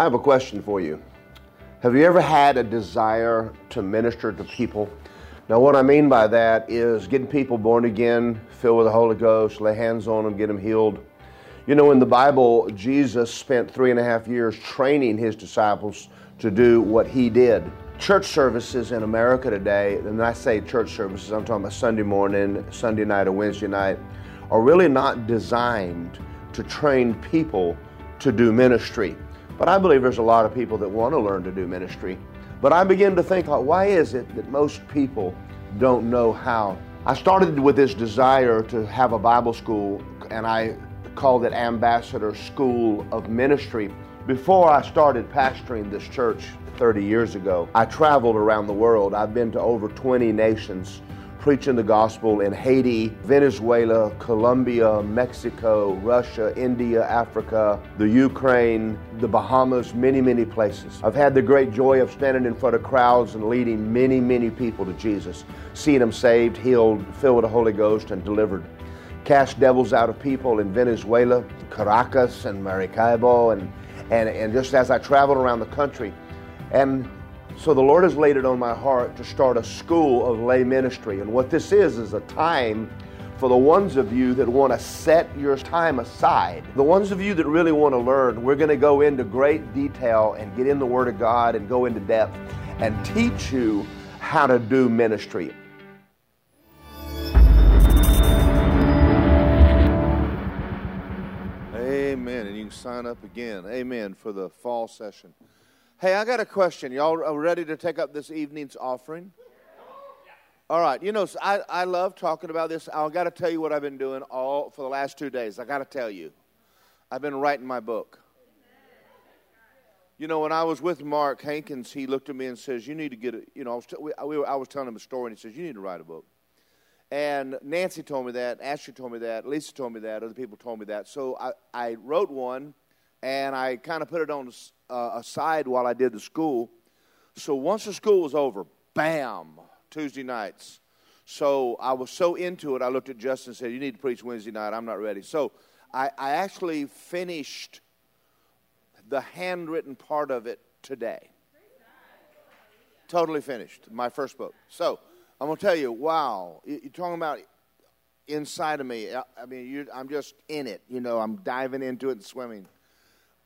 I have a question for you. Have you ever had a desire to minister to people? Now, what I mean by that is getting people born again, filled with the Holy Ghost, lay hands on them, get them healed. You know, in the Bible, Jesus spent three and a half years training his disciples to do what he did. Church services in America today, and I say church services, I'm talking about Sunday morning, Sunday night, or Wednesday night, are really not designed to train people to do ministry. But I believe there's a lot of people that want to learn to do ministry. But I begin to think, why is it that most people don't know how? I started with this desire to have a Bible school, and I called it Ambassador School of Ministry. Before I started pastoring this church 30 years ago, I traveled around the world. I've been to over 20 nations preaching the gospel in Haiti, Venezuela, Colombia, Mexico, Russia, India, Africa, the Ukraine, the Bahamas, many, many places. I've had the great joy of standing in front of crowds and leading many, many people to Jesus, seeing them saved, healed, filled with the Holy Ghost, and delivered. Cast devils out of people in Venezuela, Caracas, and Maracaibo, and, and, and just as I traveled around the country. And so the Lord has laid it on my heart to start a school of lay ministry. And what this is, is a time for the ones of you that want to set your time aside. The ones of you that really want to learn, we're going to go into great detail and get in the Word of God and go into depth and teach you how to do ministry. Amen. And you can sign up again. Amen for the fall session. Hey, I got a question. Y'all are ready to take up this evening's offering? All right. You know, I, I love talking about this. I got to tell you what I've been doing all for the last two days. I got to tell you, I've been writing my book. You know, when I was with Mark Hankins, he looked at me and says, "You need to get a." You know, I was, t- we, we were, I was telling him a story, and he says, "You need to write a book." And Nancy told me that, Ashley told me that, Lisa told me that, other people told me that. So I, I wrote one, and I kind of put it on uh, aside while I did the school. So once the school was over, bam, Tuesday nights. So I was so into it, I looked at Justin and said, You need to preach Wednesday night. I'm not ready. So I, I actually finished the handwritten part of it today. Totally finished, my first book. So I'm going to tell you, wow, you're talking about inside of me. I mean, I'm just in it. You know, I'm diving into it and swimming.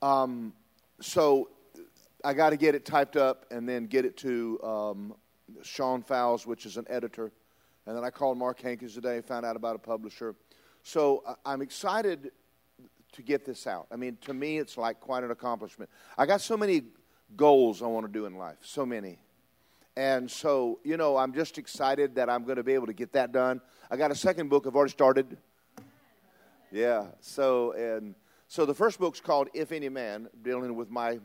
Um, so I got to get it typed up and then get it to um, Sean Fowles, which is an editor. And then I called Mark Hankins today, found out about a publisher. So I'm excited to get this out. I mean, to me, it's like quite an accomplishment. I got so many goals I want to do in life, so many. And so, you know, I'm just excited that I'm going to be able to get that done. I got a second book I've already started. Yeah. So, and so the first book's called If Any Man, dealing with my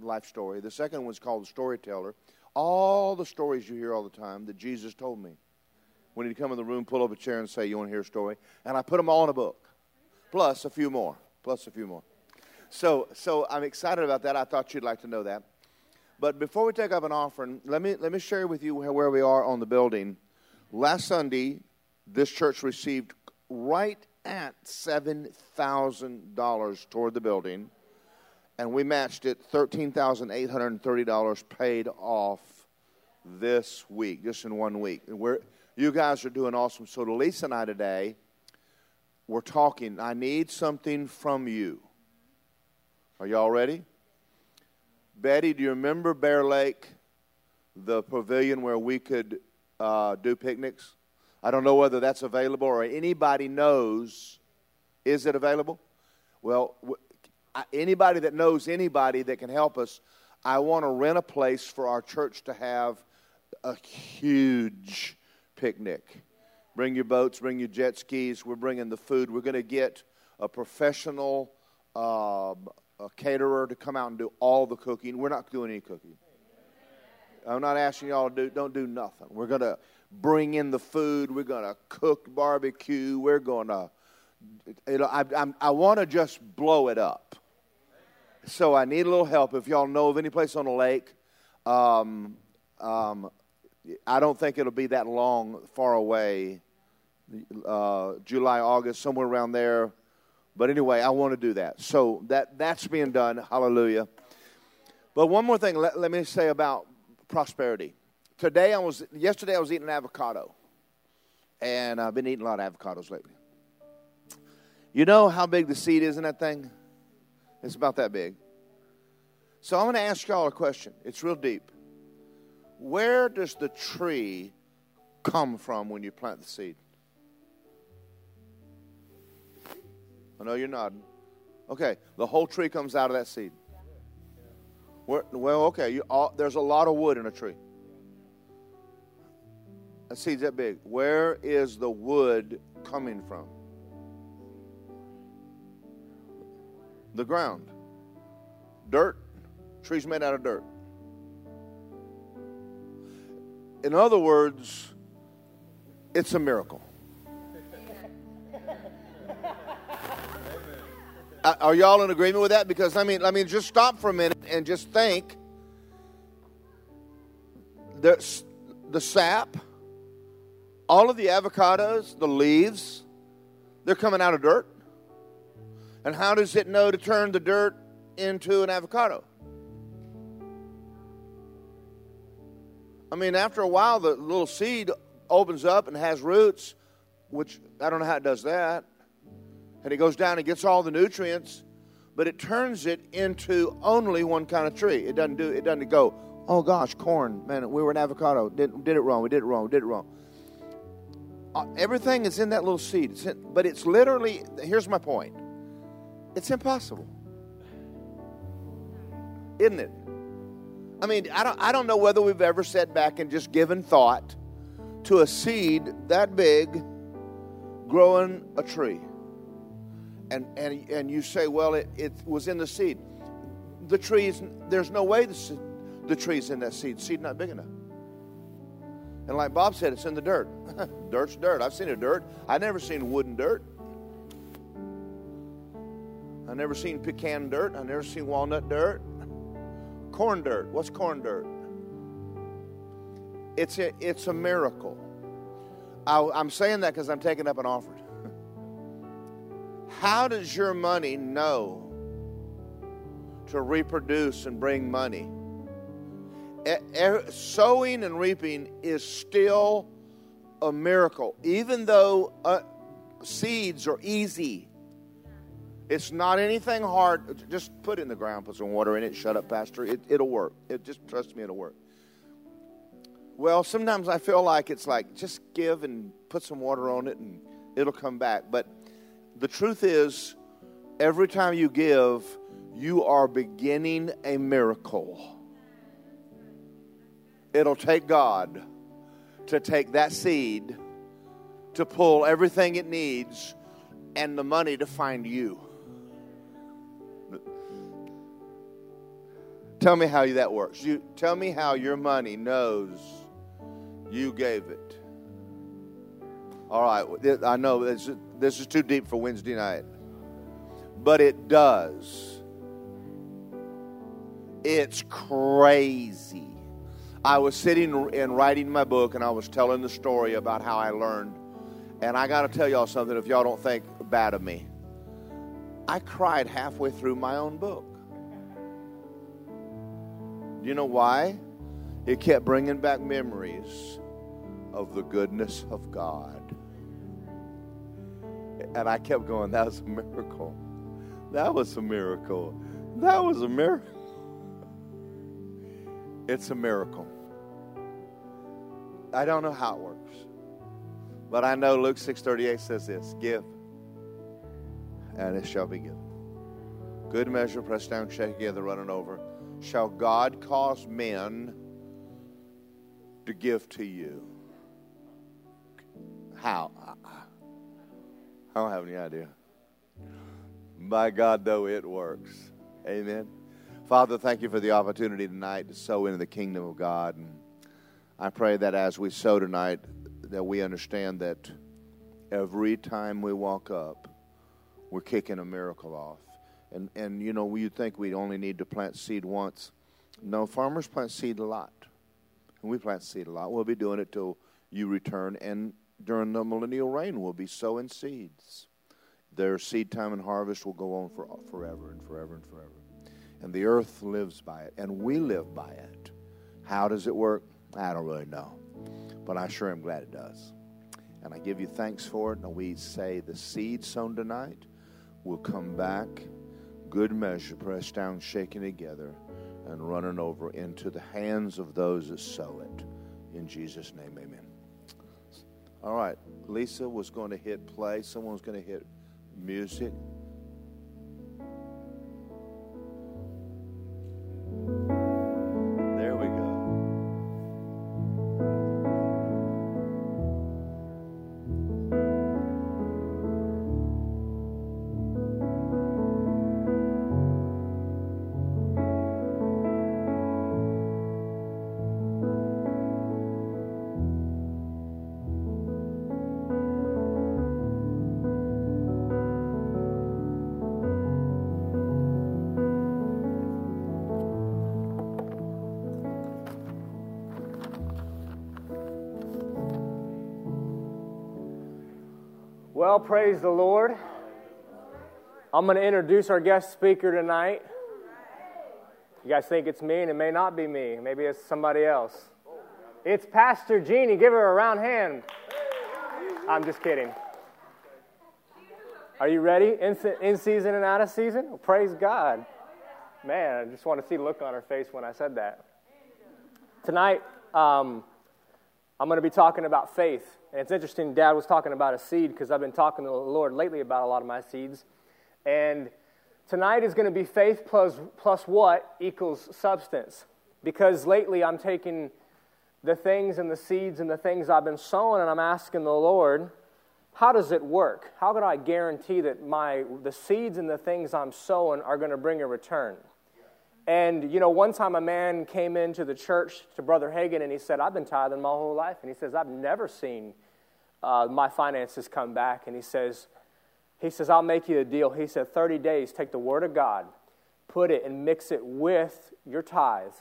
life story. The second one's called The Storyteller. All the stories you hear all the time that Jesus told me. When he'd come in the room, pull up a chair and say, You want to hear a story? And I put them all in a book, plus a few more, plus a few more. So, so I'm excited about that. I thought you'd like to know that. But before we take up an offering, let me, let me share with you where we are on the building. Last Sunday, this church received right at $7,000 toward the building, and we matched it $13,830 paid off this week, just in one week. And we're, you guys are doing awesome. So, to Lisa and I today, we're talking. I need something from you. Are y'all ready? Betty, do you remember Bear Lake, the pavilion where we could uh, do picnics? I don't know whether that's available or anybody knows. Is it available? Well, anybody that knows anybody that can help us, I want to rent a place for our church to have a huge picnic. Bring your boats, bring your jet skis. We're bringing the food. We're going to get a professional uh, a caterer to come out and do all the cooking. We're not doing any cooking. I'm not asking y'all to do, don't do nothing. We're going to bring in the food. We're going to cook barbecue. We're going to, you know, I, I, I want to just blow it up. So I need a little help. If y'all know of any place on the lake, um, um, I don't think it'll be that long, far away. Uh, July, August, somewhere around there. But anyway, I want to do that. So that that's being done. Hallelujah. But one more thing, let, let me say about prosperity. Today I was, yesterday I was eating an avocado, and I've been eating a lot of avocados lately. You know how big the seed is in that thing? It's about that big. So I'm going to ask y'all a question. It's real deep. Where does the tree come from when you plant the seed? I know you're nodding. Okay, the whole tree comes out of that seed. Where, well, okay, all, there's a lot of wood in a tree. A seed's that big. Where is the wood coming from? The ground. Dirt. Trees made out of dirt. In other words, it's a miracle. Are y'all in agreement with that? Because I mean, I mean, just stop for a minute and just think. The, the sap, all of the avocados, the leaves, they're coming out of dirt. And how does it know to turn the dirt into an avocado? I mean, after a while, the little seed opens up and has roots, which I don't know how it does that and it goes down and gets all the nutrients, but it turns it into only one kind of tree. It doesn't do it doesn't go, oh gosh, corn, man, we were an avocado, did, did it wrong, we did it wrong, we did it wrong. Uh, everything is in that little seed, it's in, but it's literally. Here's my point. It's impossible, isn't it? I mean, I don't, I don't know whether we've ever sat back and just given thought to a seed that big growing a tree and, and, and you say, well, it, it was in the seed. The trees, there's no way the, the tree's in that seed. Seed not big enough. And like Bob said, it's in the dirt. Dirt's dirt. I've seen a dirt. I've never seen wooden dirt. I've never seen pecan dirt. I've never seen walnut dirt. Corn dirt. What's corn dirt? It's a, it's a miracle. I, I'm saying that because I'm taking up an offering. How does your money know to reproduce and bring money? Sowing and reaping is still a miracle, even though uh, seeds are easy. It's not anything hard. Just put it in the ground, put some water in it, shut up, Pastor. It, it'll work. It, just trust me, it'll work. Well, sometimes I feel like it's like just give and put some water on it and it'll come back. But the truth is, every time you give, you are beginning a miracle. It'll take God to take that seed to pull everything it needs and the money to find you. Tell me how that works. You tell me how your money knows you gave it. All right, I know this, this is too deep for Wednesday night, but it does. It's crazy. I was sitting and writing my book, and I was telling the story about how I learned. And I got to tell y'all something if y'all don't think bad of me. I cried halfway through my own book. Do you know why? It kept bringing back memories of the goodness of God. And I kept going, that was a miracle. That was a miracle. That was a miracle. It's a miracle. I don't know how it works. But I know Luke 6:38 says this, give and it shall be given. Good measure pressed down, shaken together, running over. Shall God cause men to give to you? How? I don't have any idea. By God, though, it works. Amen. Father, thank you for the opportunity tonight to sow into the kingdom of God. I pray that as we sow tonight, that we understand that every time we walk up, we're kicking a miracle off. And, and you know, you think we only need to plant seed once. No, farmers plant seed a lot. And we plant seed a lot. We'll be doing it till you return. And during the millennial reign we'll be sowing seeds. Their seed time and harvest will go on for forever and forever and forever. And the earth lives by it, and we live by it. How does it work? I don't really know. But I sure am glad it does. And I give you thanks for it. And we say the seed sown tonight will come back, good measure, pressed down, shaken together, and running over into the hands of those that sow it. In Jesus' name, amen. All right, Lisa was going to hit play. Someone's going to hit music. Praise the Lord. I'm going to introduce our guest speaker tonight. You guys think it's me, and it may not be me. Maybe it's somebody else. It's Pastor Jeannie. Give her a round hand. I'm just kidding. Are you ready? In, in season and out of season? Well, praise God. Man, I just want to see the look on her face when I said that. Tonight, um, I'm going to be talking about faith. And it's interesting, Dad was talking about a seed because I've been talking to the Lord lately about a lot of my seeds. And tonight is going to be faith plus, plus what equals substance. Because lately I'm taking the things and the seeds and the things I've been sowing and I'm asking the Lord, how does it work? How can I guarantee that my, the seeds and the things I'm sowing are going to bring a return? And, you know, one time a man came into the church to Brother Hagin and he said, I've been tithing my whole life. And he says, I've never seen uh, my finances come back. And he says, he says, I'll make you a deal. He said, 30 days, take the word of God, put it and mix it with your tithe,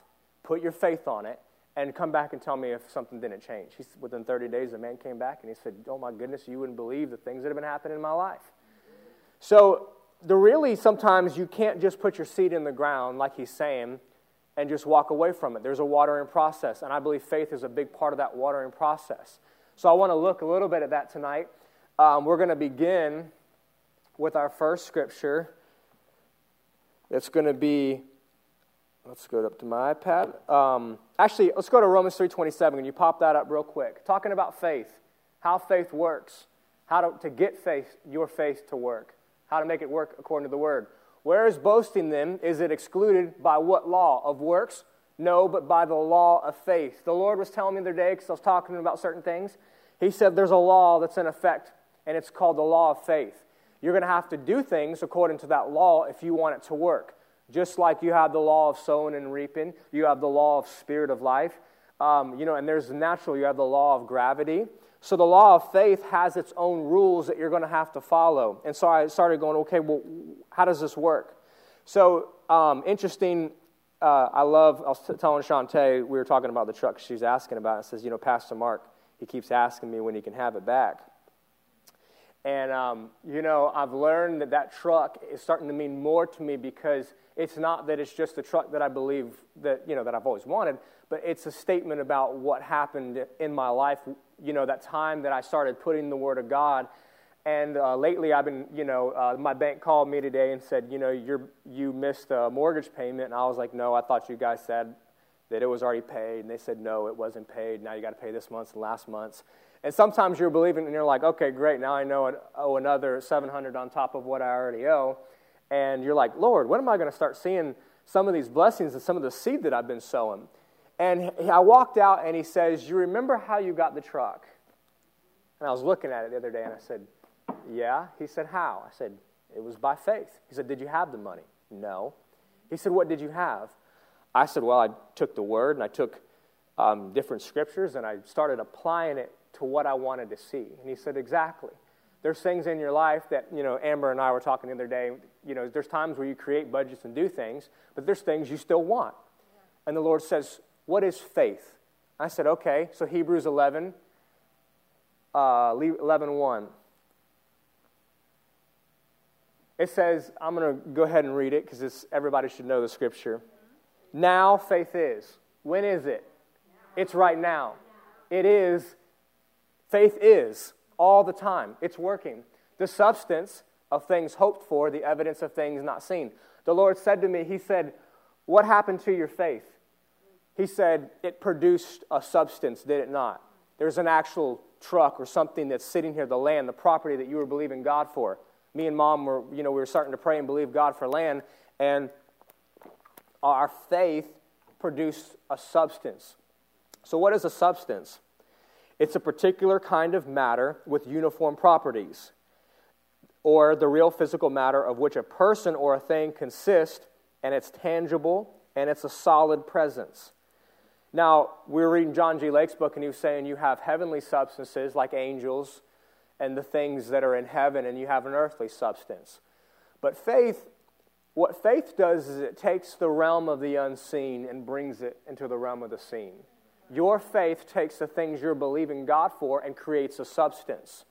put your faith on it, and come back and tell me if something didn't change. He, within 30 days, the man came back and he said, Oh my goodness, you wouldn't believe the things that have been happening in my life. So the really sometimes you can't just put your seed in the ground, like he's saying, and just walk away from it. There's a watering process, and I believe faith is a big part of that watering process. So I want to look a little bit at that tonight. Um, we're going to begin with our first scripture. It's going to be, let's go up to my iPad. Um, actually, let's go to Romans 3.27. Can you pop that up real quick? Talking about faith, how faith works, how to, to get faith, your faith to work how to make it work according to the word. Where is boasting then? Is it excluded by what law? Of works? No, but by the law of faith. The Lord was telling me the other day, because I was talking to him about certain things, He said there's a law that's in effect, and it's called the law of faith. You're going to have to do things according to that law if you want it to work. Just like you have the law of sowing and reaping, you have the law of spirit of life. Um, you know, and there's natural, you have the law of gravity. So the law of faith has its own rules that you're going to have to follow. And so I started going, okay, well, how does this work? So um, interesting. Uh, I love. I was t- telling Shantae we were talking about the truck she's asking about. It says, you know, Pastor Mark, he keeps asking me when he can have it back. And um, you know, I've learned that that truck is starting to mean more to me because it's not that it's just the truck that I believe that you know that I've always wanted, but it's a statement about what happened in my life you know, that time that I started putting the Word of God. And uh, lately, I've been, you know, uh, my bank called me today and said, you know, you're, you missed a mortgage payment. And I was like, no, I thought you guys said that it was already paid. And they said, no, it wasn't paid. Now you got to pay this month's and last month's. And sometimes you're believing and you're like, okay, great. Now I know I owe another 700 on top of what I already owe. And you're like, Lord, when am I going to start seeing some of these blessings and some of the seed that I've been sowing? And I walked out and he says, You remember how you got the truck? And I was looking at it the other day and I said, Yeah. He said, How? I said, It was by faith. He said, Did you have the money? No. He said, What did you have? I said, Well, I took the word and I took um, different scriptures and I started applying it to what I wanted to see. And he said, Exactly. There's things in your life that, you know, Amber and I were talking the other day. You know, there's times where you create budgets and do things, but there's things you still want. And the Lord says, what is faith? I said, Okay. So Hebrews 11, uh, 11 1. It says, I'm going to go ahead and read it because everybody should know the scripture. Now faith is. When is it? It's right now. It is. Faith is all the time. It's working. The substance of things hoped for, the evidence of things not seen. The Lord said to me, He said, What happened to your faith? He said, It produced a substance, did it not? There's an actual truck or something that's sitting here, the land, the property that you were believing God for. Me and mom were, you know, we were starting to pray and believe God for land, and our faith produced a substance. So, what is a substance? It's a particular kind of matter with uniform properties, or the real physical matter of which a person or a thing consists, and it's tangible and it's a solid presence. Now, we were reading John G. Lake's book, and he was saying you have heavenly substances like angels and the things that are in heaven, and you have an earthly substance. But faith, what faith does is it takes the realm of the unseen and brings it into the realm of the seen. Your faith takes the things you're believing God for and creates a substance.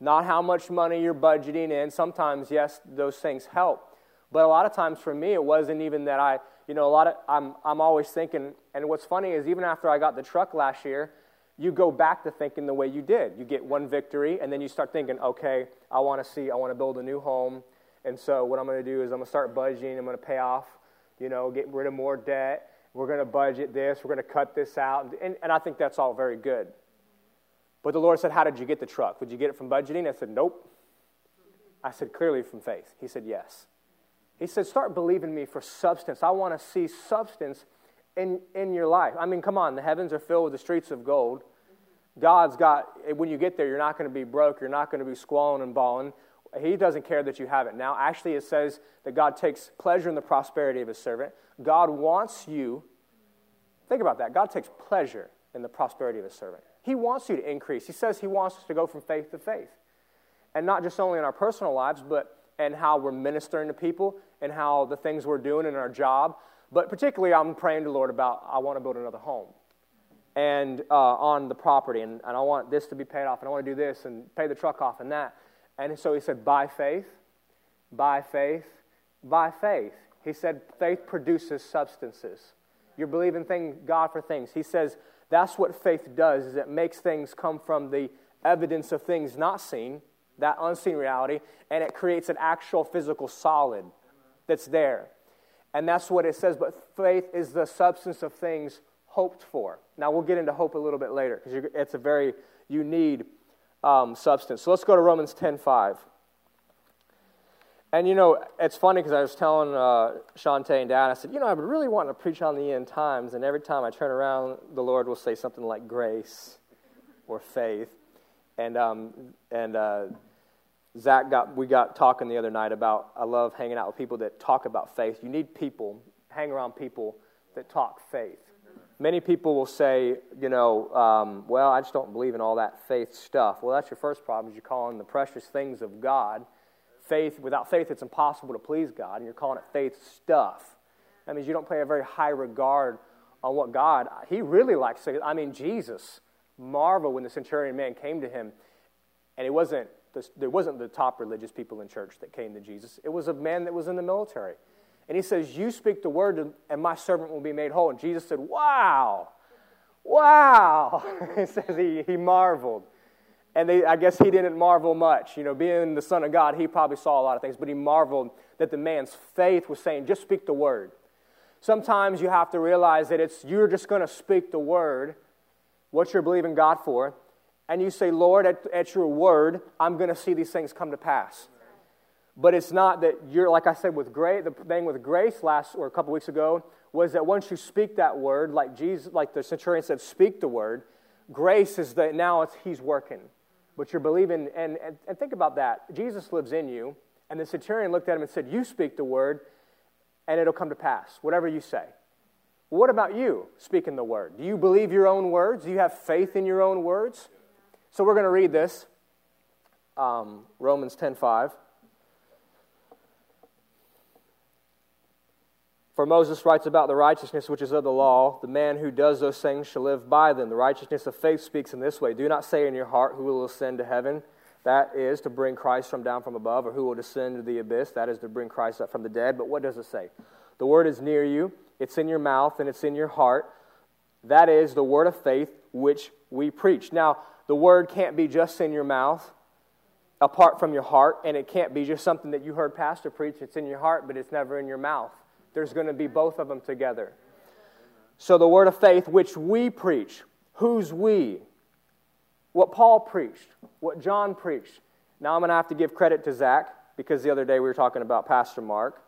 Not how much money you're budgeting in. Sometimes, yes, those things help. But a lot of times for me, it wasn't even that I, you know, a lot of, I'm, I'm always thinking, and what's funny is even after I got the truck last year, you go back to thinking the way you did. You get one victory, and then you start thinking, okay, I want to see, I want to build a new home. And so what I'm going to do is I'm going to start budgeting. I'm going to pay off, you know, get rid of more debt. We're going to budget this. We're going to cut this out. And, and I think that's all very good. But the Lord said, How did you get the truck? Did you get it from budgeting? I said, Nope. I said, Clearly from faith. He said, Yes. He said, Start believing me for substance. I want to see substance in, in your life. I mean, come on, the heavens are filled with the streets of gold. God's got, when you get there, you're not going to be broke. You're not going to be squalling and bawling. He doesn't care that you have it now. Actually, it says that God takes pleasure in the prosperity of his servant. God wants you, think about that. God takes pleasure in the prosperity of his servant. He wants you to increase. He says he wants us to go from faith to faith. And not just only in our personal lives, but and how we're ministering to people and how the things we're doing in our job. But particularly, I'm praying to Lord about I want to build another home and uh, on the property, and, and I want this to be paid off, and I want to do this and pay the truck off and that. And so he said, by faith, by faith, by faith. He said, faith produces substances. You're believing thing, God for things. He says that's what faith does, is it makes things come from the evidence of things not seen that unseen reality, and it creates an actual physical solid that's there. And that's what it says. But faith is the substance of things hoped for. Now, we'll get into hope a little bit later because it's a very, you need um, substance. So let's go to Romans 10 5. And you know, it's funny because I was telling uh, Shantae and Dad, I said, you know, I've been really wanting to preach on the end times, and every time I turn around, the Lord will say something like grace or faith. And, um, and uh, Zach got, we got talking the other night about, I love hanging out with people that talk about faith. You need people, hang around people that talk faith. Many people will say, you know, um, well, I just don't believe in all that faith stuff. Well, that's your first problem is you're calling the precious things of God faith. Without faith, it's impossible to please God, and you're calling it faith stuff. That means you don't pay a very high regard on what God, He really likes. I mean, Jesus marveled when the centurion man came to him, and it wasn't the, there wasn't the top religious people in church that came to Jesus. It was a man that was in the military. And he says, You speak the word, and my servant will be made whole. And Jesus said, Wow, wow. he says he, he marveled. And they, I guess he didn't marvel much. You know, being the Son of God, he probably saw a lot of things, but he marveled that the man's faith was saying, Just speak the word. Sometimes you have to realize that it's you're just going to speak the word, what you're believing God for, and you say, Lord, at, at your word, I'm going to see these things come to pass. But it's not that you're, like I said, with grace, the thing with grace last or a couple weeks ago was that once you speak that word, like Jesus, like the centurion said, speak the word, grace is that now it's he's working. But you're believing, and, and, and think about that. Jesus lives in you, and the centurion looked at him and said, You speak the word, and it'll come to pass, whatever you say. What about you speaking the word? Do you believe your own words? Do you have faith in your own words? So we're going to read this um, Romans 10 5. For Moses writes about the righteousness which is of the law. The man who does those things shall live by them. The righteousness of faith speaks in this way Do not say in your heart, Who will ascend to heaven? That is to bring Christ from down from above, or who will descend to the abyss. That is to bring Christ up from the dead. But what does it say? The word is near you, it's in your mouth, and it's in your heart. That is the word of faith which we preach. Now, the word can't be just in your mouth, apart from your heart, and it can't be just something that you heard Pastor preach. It's in your heart, but it's never in your mouth. There's going to be both of them together. So, the word of faith which we preach. Who's we? What Paul preached, what John preached. Now I'm going to have to give credit to Zach because the other day we were talking about Pastor Mark.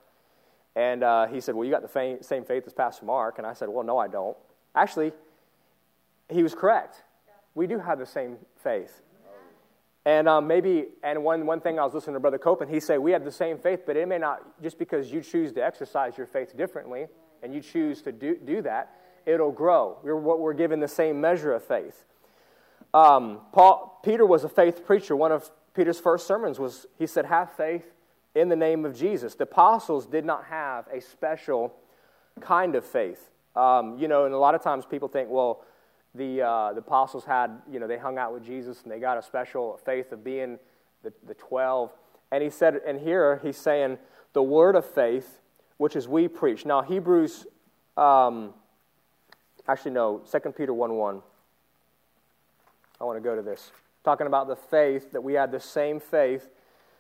And uh, he said, Well, you got the same faith as Pastor Mark. And I said, Well, no, I don't. Actually, he was correct. We do have the same faith. And um, maybe, and one, one thing I was listening to Brother Copeland, he said, We have the same faith, but it may not, just because you choose to exercise your faith differently and you choose to do, do that, it'll grow. We're, what we're given the same measure of faith. Um, Paul, Peter was a faith preacher. One of Peter's first sermons was, he said, Have faith in the name of Jesus. The apostles did not have a special kind of faith. Um, you know, and a lot of times people think, well, the, uh, the apostles had, you know, they hung out with Jesus and they got a special faith of being the, the 12. And he said, and here he's saying, the word of faith, which is we preach. Now, Hebrews, um, actually, no, 2 Peter 1 1. I want to go to this. Talking about the faith, that we had the same faith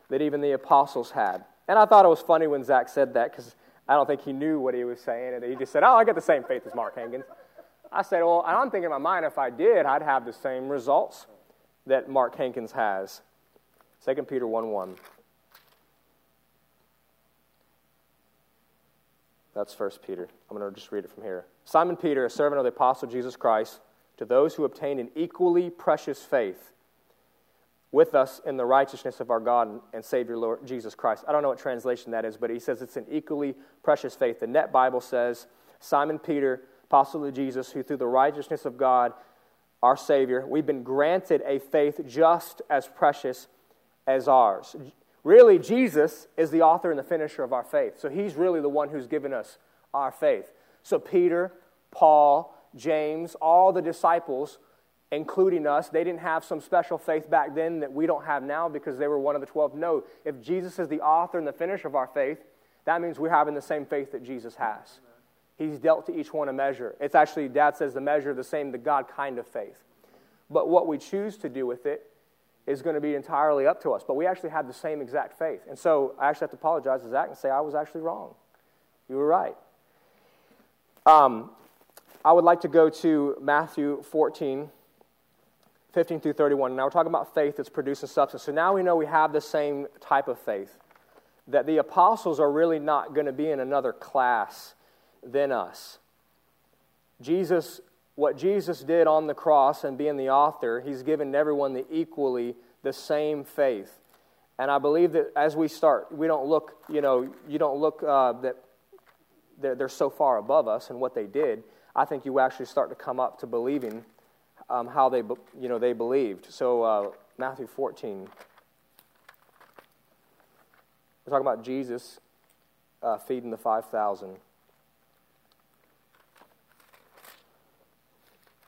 that even the apostles had. And I thought it was funny when Zach said that because I don't think he knew what he was saying. And he just said, Oh, I got the same faith as Mark Hankins. I said, Well, I'm thinking in my mind, if I did, I'd have the same results that Mark Hankins has. 2 Peter 1 1. That's 1 Peter. I'm going to just read it from here. Simon Peter, a servant of the apostle Jesus Christ to those who obtain an equally precious faith with us in the righteousness of our God and Savior Lord Jesus Christ. I don't know what translation that is, but he says it's an equally precious faith. The Net Bible says Simon Peter, apostle of Jesus, who through the righteousness of God, our Savior, we've been granted a faith just as precious as ours. Really, Jesus is the author and the finisher of our faith. So he's really the one who's given us our faith. So Peter, Paul, James, all the disciples, including us, they didn't have some special faith back then that we don't have now because they were one of the 12. No, if Jesus is the author and the finisher of our faith, that means we're having the same faith that Jesus has. He's dealt to each one a measure. It's actually, Dad says, the measure the same, the God kind of faith. But what we choose to do with it is going to be entirely up to us. But we actually have the same exact faith. And so I actually have to apologize to Zach and say I was actually wrong. You were right. Um, I would like to go to Matthew 14, 15 through 31. Now we're talking about faith that's producing substance. So now we know we have the same type of faith. That the apostles are really not going to be in another class than us. Jesus, what Jesus did on the cross and being the author, he's given everyone the equally the same faith. And I believe that as we start, we don't look, you know, you don't look uh, that they're, they're so far above us and what they did I think you actually start to come up to believing um, how they, you know, they believed. So, uh, Matthew 14. We're talking about Jesus uh, feeding the 5,000.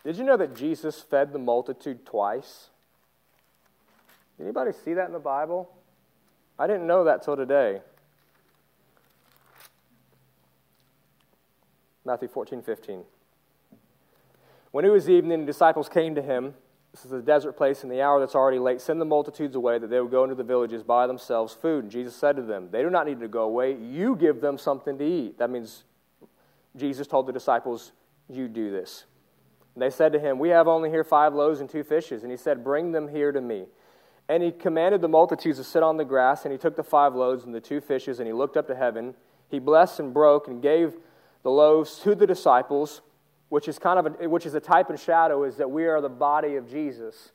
Did you know that Jesus fed the multitude twice? Did Anybody see that in the Bible? I didn't know that till today. Matthew 14, 15. When it was evening, the disciples came to him. This is a desert place and the hour that's already late. Send the multitudes away that they would go into the villages, buy themselves food. And Jesus said to them, They do not need to go away. You give them something to eat. That means Jesus told the disciples, You do this. And they said to him, We have only here five loaves and two fishes. And he said, Bring them here to me. And he commanded the multitudes to sit on the grass. And he took the five loaves and the two fishes, and he looked up to heaven. He blessed and broke and gave the loaves to the disciples which is kind of a, which is a type and shadow, is that we are the body of Jesus.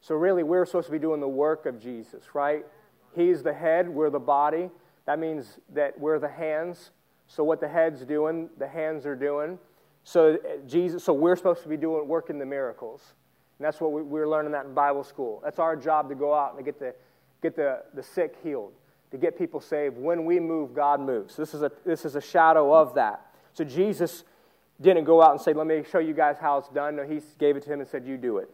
So really, we're supposed to be doing the work of Jesus, right? He's the head, we're the body. That means that we're the hands. So what the head's doing, the hands are doing. So uh, Jesus, so we're supposed to be doing working the miracles. And that's what we, we're learning that in Bible school. That's our job to go out and to get the, get the, the sick healed, to get people saved. When we move, God moves. This is a, this is a shadow of that. So Jesus didn't go out and say, Let me show you guys how it's done. No, he gave it to him and said, You do it.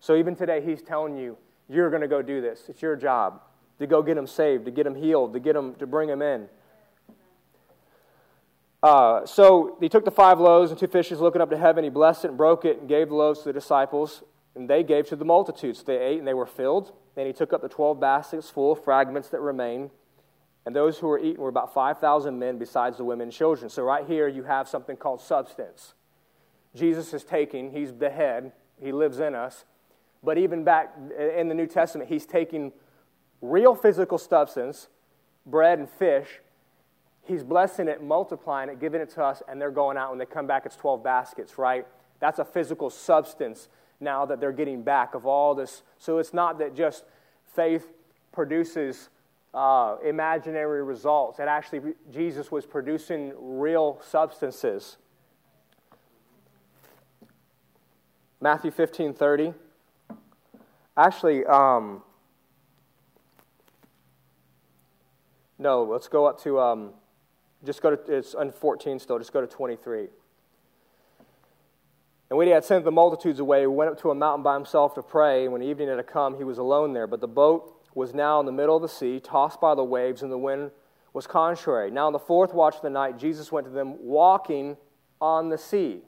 So even today, he's telling you, You're going to go do this. It's your job to go get them saved, to get them healed, to get them to bring them in. Uh, so he took the five loaves and two fishes, looking up to heaven. He blessed it and broke it and gave the loaves to the disciples, and they gave to the multitudes. They ate and they were filled. Then he took up the twelve baskets full of fragments that remained, and those who were eaten were about 5,000 men, besides the women and children. So right here you have something called substance. Jesus is taking, he's the head, he lives in us. But even back in the New Testament, he's taking real physical substance, bread and fish, he's blessing it, multiplying it, giving it to us, and they're going out. When they come back, it's 12 baskets, right? That's a physical substance now that they're getting back of all this. So it's not that just faith produces uh, imaginary results. It actually, Jesus was producing real substances. Matthew 15 30. Actually, um, no, let's go up to, um, just go to, it's on 14 still, just go to 23. And when he had sent the multitudes away, he went up to a mountain by himself to pray. And when evening had come, he was alone there. But the boat was now in the middle of the sea, tossed by the waves, and the wind was contrary. Now, in the fourth watch of the night, Jesus went to them walking on the sea.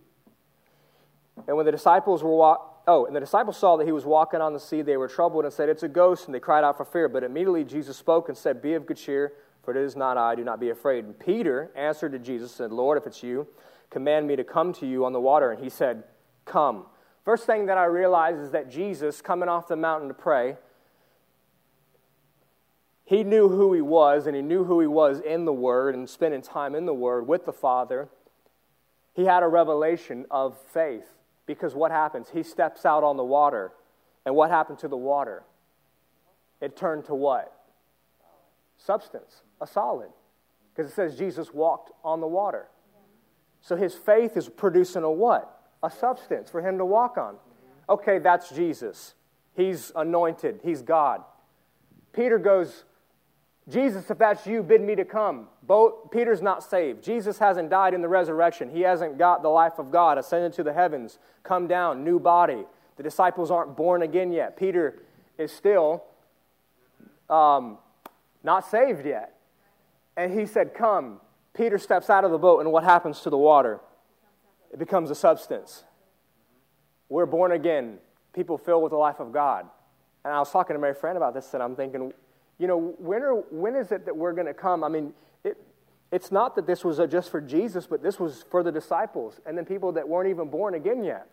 And when the disciples were walking, Oh, and the disciples saw that he was walking on the sea. They were troubled and said, It's a ghost. And they cried out for fear. But immediately Jesus spoke and said, Be of good cheer, for it is not I. Do not be afraid. And Peter answered to Jesus and said, Lord, if it's you, command me to come to you on the water. And he said, Come. First thing that I realize is that Jesus, coming off the mountain to pray, he knew who he was, and he knew who he was in the Word and spending time in the Word with the Father. He had a revelation of faith. Because what happens? He steps out on the water. And what happened to the water? It turned to what? Substance, a solid. Because it says Jesus walked on the water. So his faith is producing a what? A substance for him to walk on. Okay, that's Jesus. He's anointed, he's God. Peter goes, Jesus, if that's you, bid me to come. Both, Peter's not saved. Jesus hasn't died in the resurrection. He hasn't got the life of God, ascended to the heavens, come down, new body. The disciples aren't born again yet. Peter is still um, not saved yet. And he said, Come. Peter steps out of the boat, and what happens to the water? It becomes a substance. We're born again, people filled with the life of God. And I was talking to my friend about this, and I'm thinking, you know, when, are, when is it that we're going to come? I mean, it, it's not that this was just for Jesus, but this was for the disciples and then people that weren't even born again yet.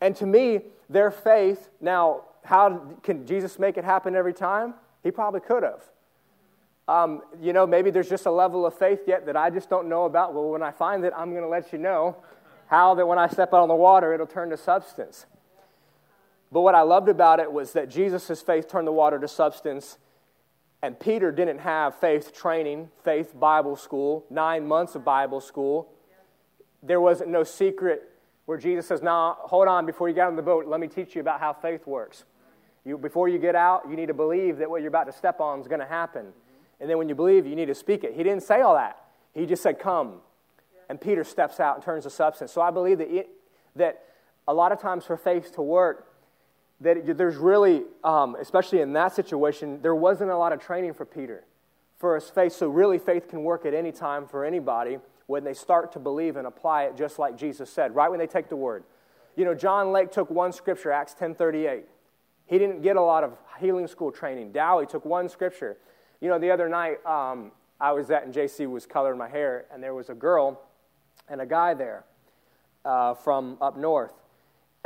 And to me, their faith, now, how can Jesus make it happen every time? He probably could have. Um, you know, maybe there's just a level of faith yet that I just don't know about. Well, when I find it, I'm going to let you know how that when I step out on the water, it'll turn to substance. But what I loved about it was that Jesus' faith turned the water to substance and Peter didn't have faith training, faith Bible school, nine months of Bible school. There wasn't no secret where Jesus says, Now, hold on, before you get on the boat, let me teach you about how faith works. You, before you get out, you need to believe that what you're about to step on is going to happen. And then when you believe, you need to speak it. He didn't say all that. He just said, Come. And Peter steps out and turns to substance. So I believe that, it, that a lot of times for faith to work, that there's really, um, especially in that situation, there wasn't a lot of training for Peter for his faith. So, really, faith can work at any time for anybody when they start to believe and apply it just like Jesus said, right when they take the word. You know, John Lake took one scripture, Acts 10.38. He didn't get a lot of healing school training. Dowie took one scripture. You know, the other night, um, I was at, and JC was coloring my hair, and there was a girl and a guy there uh, from up north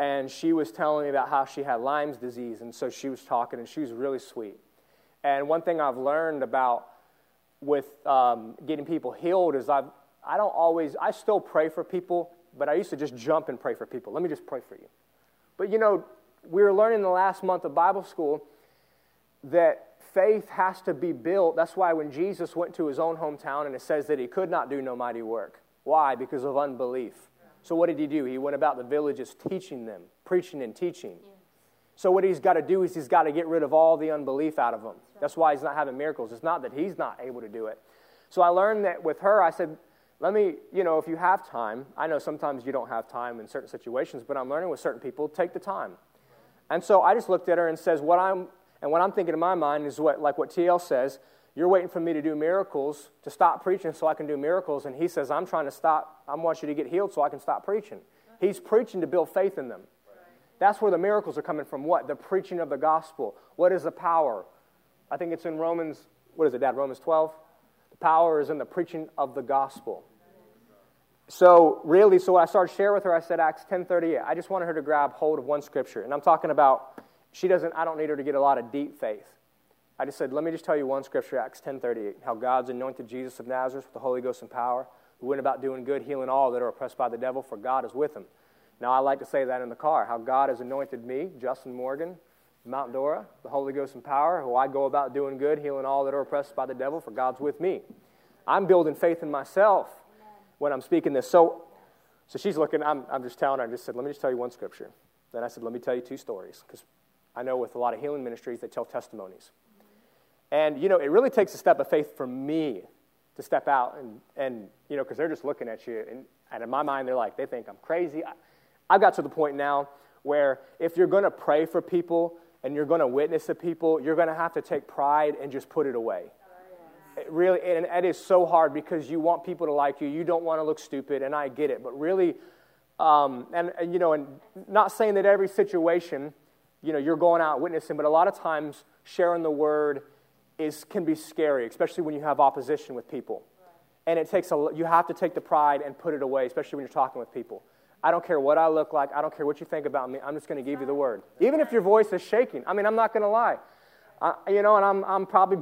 and she was telling me about how she had Lyme's disease, and so she was talking, and she was really sweet. And one thing I've learned about with um, getting people healed is I've, I don't always, I still pray for people, but I used to just jump and pray for people. Let me just pray for you. But you know, we were learning the last month of Bible school that faith has to be built. That's why when Jesus went to his own hometown and it says that he could not do no mighty work. Why? Because of unbelief. So, what did he do? He went about the villages teaching them, preaching and teaching. Yeah. So, what he's got to do is he's got to get rid of all the unbelief out of them. That's, right. That's why he's not having miracles. It's not that he's not able to do it. So, I learned that with her, I said, let me, you know, if you have time, I know sometimes you don't have time in certain situations, but I'm learning with certain people, take the time. And so I just looked at her and says, what I'm, and what I'm thinking in my mind is what, like what TL says, you're waiting for me to do miracles, to stop preaching so I can do miracles. And he says, I'm trying to stop, I want you to get healed so I can stop preaching. He's preaching to build faith in them. That's where the miracles are coming from. What? The preaching of the gospel. What is the power? I think it's in Romans, what is it, Dad? Romans 12? The power is in the preaching of the gospel. So really, so I started sharing with her, I said Acts 10:38. I just wanted her to grab hold of one scripture. And I'm talking about she doesn't, I don't need her to get a lot of deep faith. I just said, let me just tell you one scripture, Acts 10:38, how God's anointed Jesus of Nazareth with the Holy Ghost and power, who went about doing good, healing all that are oppressed by the devil, for God is with him. Now I like to say that in the car, how God has anointed me, Justin Morgan, Mount Dora, the Holy Ghost and power, who I go about doing good, healing all that are oppressed by the devil, for God's with me. I'm building faith in myself when I'm speaking this. So, so she's looking, I'm, I'm just telling her, I just said, let me just tell you one scripture. Then I said, let me tell you two stories, because I know with a lot of healing ministries, they tell testimonies. And, you know, it really takes a step of faith for me to step out and, and you know, because they're just looking at you. And, and in my mind, they're like, they think I'm crazy. I, I've got to the point now where if you're going to pray for people and you're going to witness to people, you're going to have to take pride and just put it away. It really, and it is so hard because you want people to like you. You don't want to look stupid, and I get it. But really, um, and, and, you know, and not saying that every situation, you know, you're going out witnessing, but a lot of times sharing the word is can be scary, especially when you have opposition with people. And it takes a, you have to take the pride and put it away, especially when you're talking with people. I don't care what I look like. I don't care what you think about me. I'm just going to give you the word. Even if your voice is shaking. I mean, I'm not going to lie. Uh, you know, and I'm, I'm probably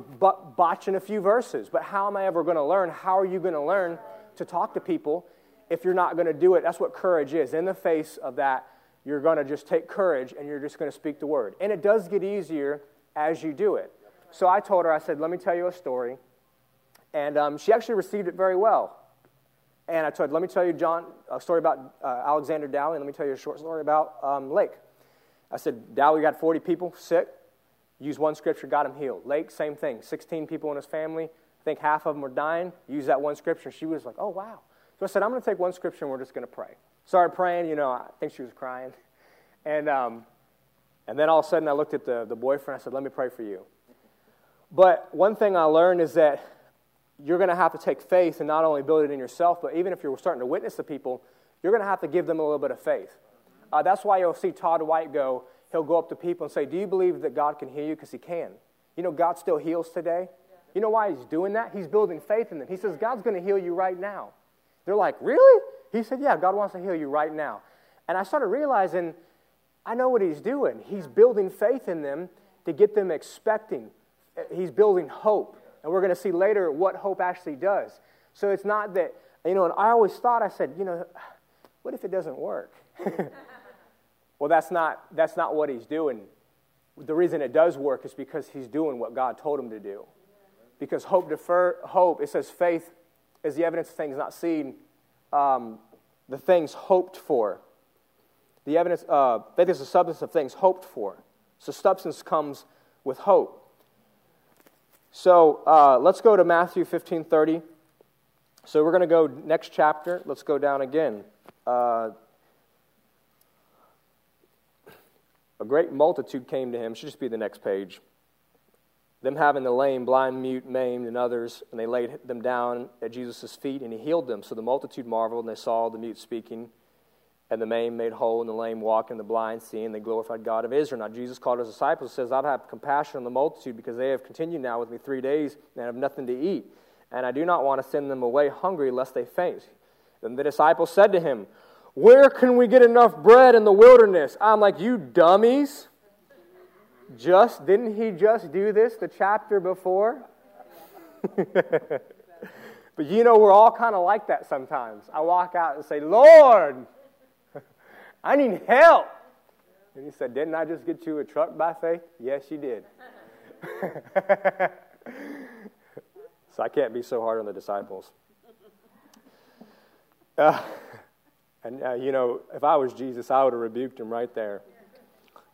botching a few verses, but how am I ever going to learn? How are you going to learn to talk to people if you're not going to do it? That's what courage is. In the face of that, you're going to just take courage and you're just going to speak the word. And it does get easier as you do it. So I told her, I said, let me tell you a story. And um, she actually received it very well. And I told her, let me tell you, John, a story about uh, Alexander Dowie. Let me tell you a short story about um, Lake. I said, Dowie got 40 people sick. Use one scripture, got him healed. Lake, same thing. 16 people in his family. I think half of them were dying. Use that one scripture. She was like, oh, wow. So I said, I'm going to take one scripture and we're just going to pray. Started praying. You know, I think she was crying. And, um, and then all of a sudden I looked at the, the boyfriend. I said, let me pray for you. But one thing I learned is that you're going to have to take faith and not only build it in yourself, but even if you're starting to witness to people, you're going to have to give them a little bit of faith. Uh, that's why you'll see Todd White go he'll go up to people and say, Do you believe that God can heal you? Because he can. You know, God still heals today. You know why he's doing that? He's building faith in them. He says, God's going to heal you right now. They're like, Really? He said, Yeah, God wants to heal you right now. And I started realizing, I know what he's doing. He's building faith in them to get them expecting. He's building hope. And we're going to see later what hope actually does. So it's not that, you know, and I always thought, I said, you know, what if it doesn't work? Well, that's not, that's not what he's doing. The reason it does work is because he's doing what God told him to do. Because hope, defer, hope it says faith is the evidence of things not seen, um, the things hoped for. The evidence, uh, faith is the substance of things hoped for. So substance comes with hope. So uh, let's go to Matthew 15 30. So we're going to go next chapter. Let's go down again. Uh, A great multitude came to him. Should just be the next page. Them having the lame, blind, mute, maimed, and others, and they laid them down at Jesus' feet, and he healed them. So the multitude marveled, and they saw the mute speaking, and the maimed made whole, and the lame walking, and the blind seeing. They glorified God of Israel. Now Jesus called his disciples and says, I've had compassion on the multitude, because they have continued now with me three days, and have nothing to eat. And I do not want to send them away hungry, lest they faint. Then the disciples said to him, where can we get enough bread in the wilderness? I'm like, You dummies. Just, didn't he just do this the chapter before? but you know, we're all kind of like that sometimes. I walk out and say, Lord, I need help. And he said, Didn't I just get you a truck by faith? Yes, you did. so I can't be so hard on the disciples. Uh, and, uh, you know, if I was Jesus, I would have rebuked him right there.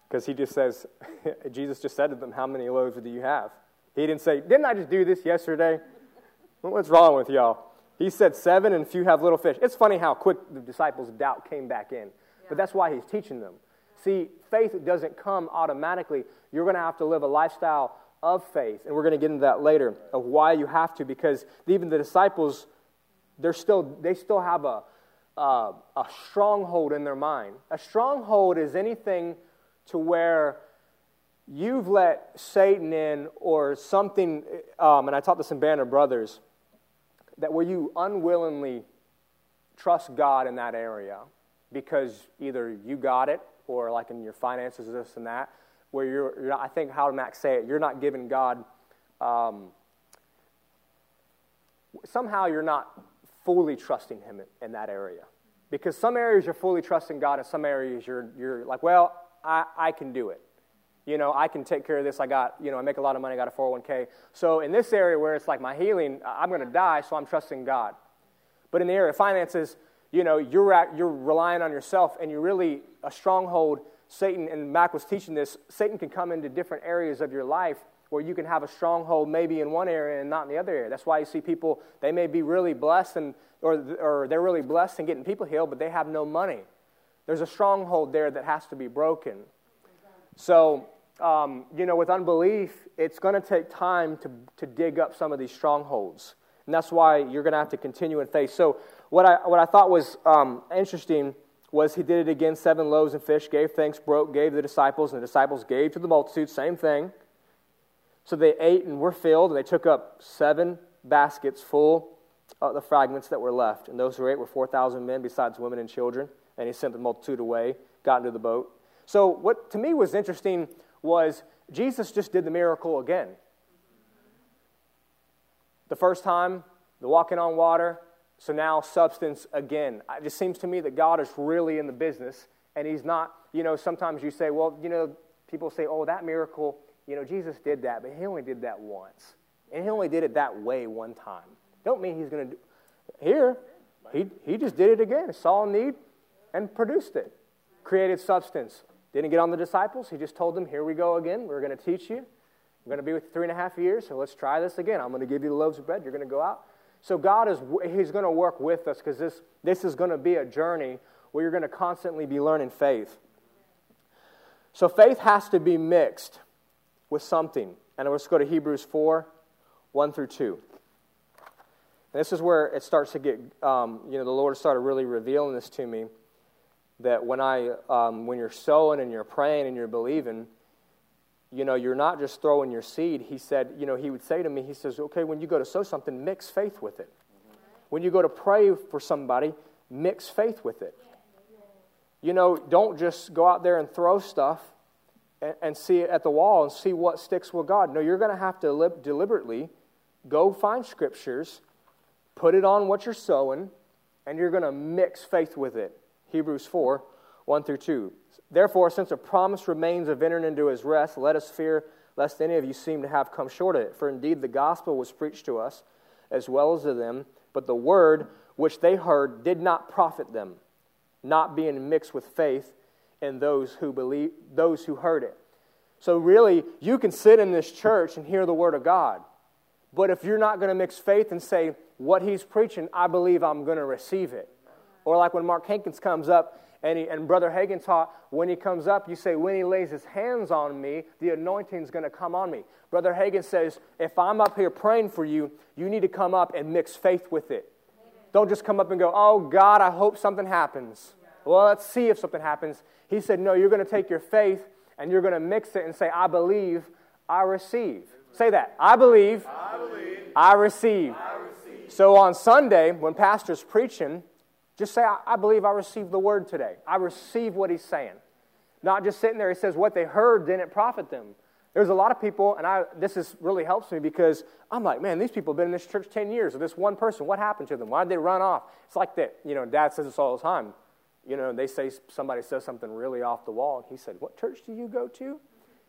Because he just says, Jesus just said to them, How many loaves do you have? He didn't say, Didn't I just do this yesterday? What's wrong with y'all? He said seven and few have little fish. It's funny how quick the disciples' doubt came back in. But that's why he's teaching them. See, faith doesn't come automatically. You're going to have to live a lifestyle of faith. And we're going to get into that later of why you have to, because even the disciples, they're still, they still have a, a stronghold in their mind. A stronghold is anything to where you've let Satan in or something, um, and I taught this in Banner Brothers, that where you unwillingly trust God in that area because either you got it or like in your finances, this and that, where you're, you're not, I think how to Max say it, you're not giving God, um, somehow you're not fully trusting Him in, in that area. Because some areas you're fully trusting God, and some areas you're, you're like, well, I, I can do it. You know, I can take care of this. I got, you know, I make a lot of money, I got a 401k. So in this area where it's like my healing, I'm going to die, so I'm trusting God. But in the area of finances, you know, you're, at, you're relying on yourself and you're really a stronghold. Satan, and Mac was teaching this, Satan can come into different areas of your life where you can have a stronghold maybe in one area and not in the other area. That's why you see people, they may be really blessed and, or, or they're really blessed and getting people healed, but they have no money. There's a stronghold there that has to be broken. So um, you know, with unbelief, it's going to take time to, to dig up some of these strongholds. And that's why you're going to have to continue in faith. So, what I, what I thought was um, interesting was he did it again seven loaves and fish, gave thanks, broke, gave the disciples, and the disciples gave to the multitude, same thing. So they ate and were filled, and they took up seven baskets full of the fragments that were left. And those who ate were 4,000 men, besides women and children. And he sent the multitude away, got into the boat. So, what to me was interesting was Jesus just did the miracle again. The first time, the walking on water, so now substance again. It just seems to me that God is really in the business, and He's not, you know, sometimes you say, well, you know, people say, oh, that miracle, you know, Jesus did that, but He only did that once. And He only did it that way one time. Don't mean He's going to do. Here, he, he just did it again. Saw a need and produced it. Created substance. Didn't get on the disciples. He just told them, Here we go again. We're going to teach you. I'm going to be with you three and a half years, so let's try this again. I'm going to give you the loaves of bread. You're going to go out. So God is He's going to work with us because this, this is going to be a journey where you're going to constantly be learning faith. So faith has to be mixed with something. And let's go to Hebrews 4 1 through 2. And this is where it starts to get, um, you know, the Lord started really revealing this to me that when I um, when you're sowing and you're praying and you're believing, you know, you're not just throwing your seed. He said, you know, he would say to me, he says, okay, when you go to sow something, mix faith with it. When you go to pray for somebody, mix faith with it. You know, don't just go out there and throw stuff and, and see it at the wall and see what sticks with God. No, you're going to have to li- deliberately go find scriptures, put it on what you're sowing, and you're going to mix faith with it. Hebrews 4 1 through 2. Therefore, since a promise remains of entering into his rest, let us fear lest any of you seem to have come short of it. For indeed the gospel was preached to us as well as to them, but the word which they heard did not profit them, not being mixed with faith in those who believe those who heard it. So really, you can sit in this church and hear the word of God. But if you're not going to mix faith and say, what he's preaching, I believe I'm going to receive it. Or like when Mark Hankins comes up and, he, and Brother Hagin taught, when he comes up, you say, when he lays his hands on me, the anointing is going to come on me. Brother Hagin says, if I'm up here praying for you, you need to come up and mix faith with it. Don't just come up and go, oh God, I hope something happens. Well, let's see if something happens. He said, no, you're going to take your faith and you're going to mix it and say, I believe, I receive. Say that. I believe, I, believe, I receive. I receive. So on Sunday, when Pastor's preaching, just say, I, I believe I received the word today. I receive what he's saying. Not just sitting there, he says, what they heard didn't profit them. There's a lot of people, and I, this is, really helps me because I'm like, man, these people have been in this church 10 years. Or this one person, what happened to them? Why did they run off? It's like that, you know, dad says this all the time. You know, they say somebody says something really off the wall, and he said, What church do you go to?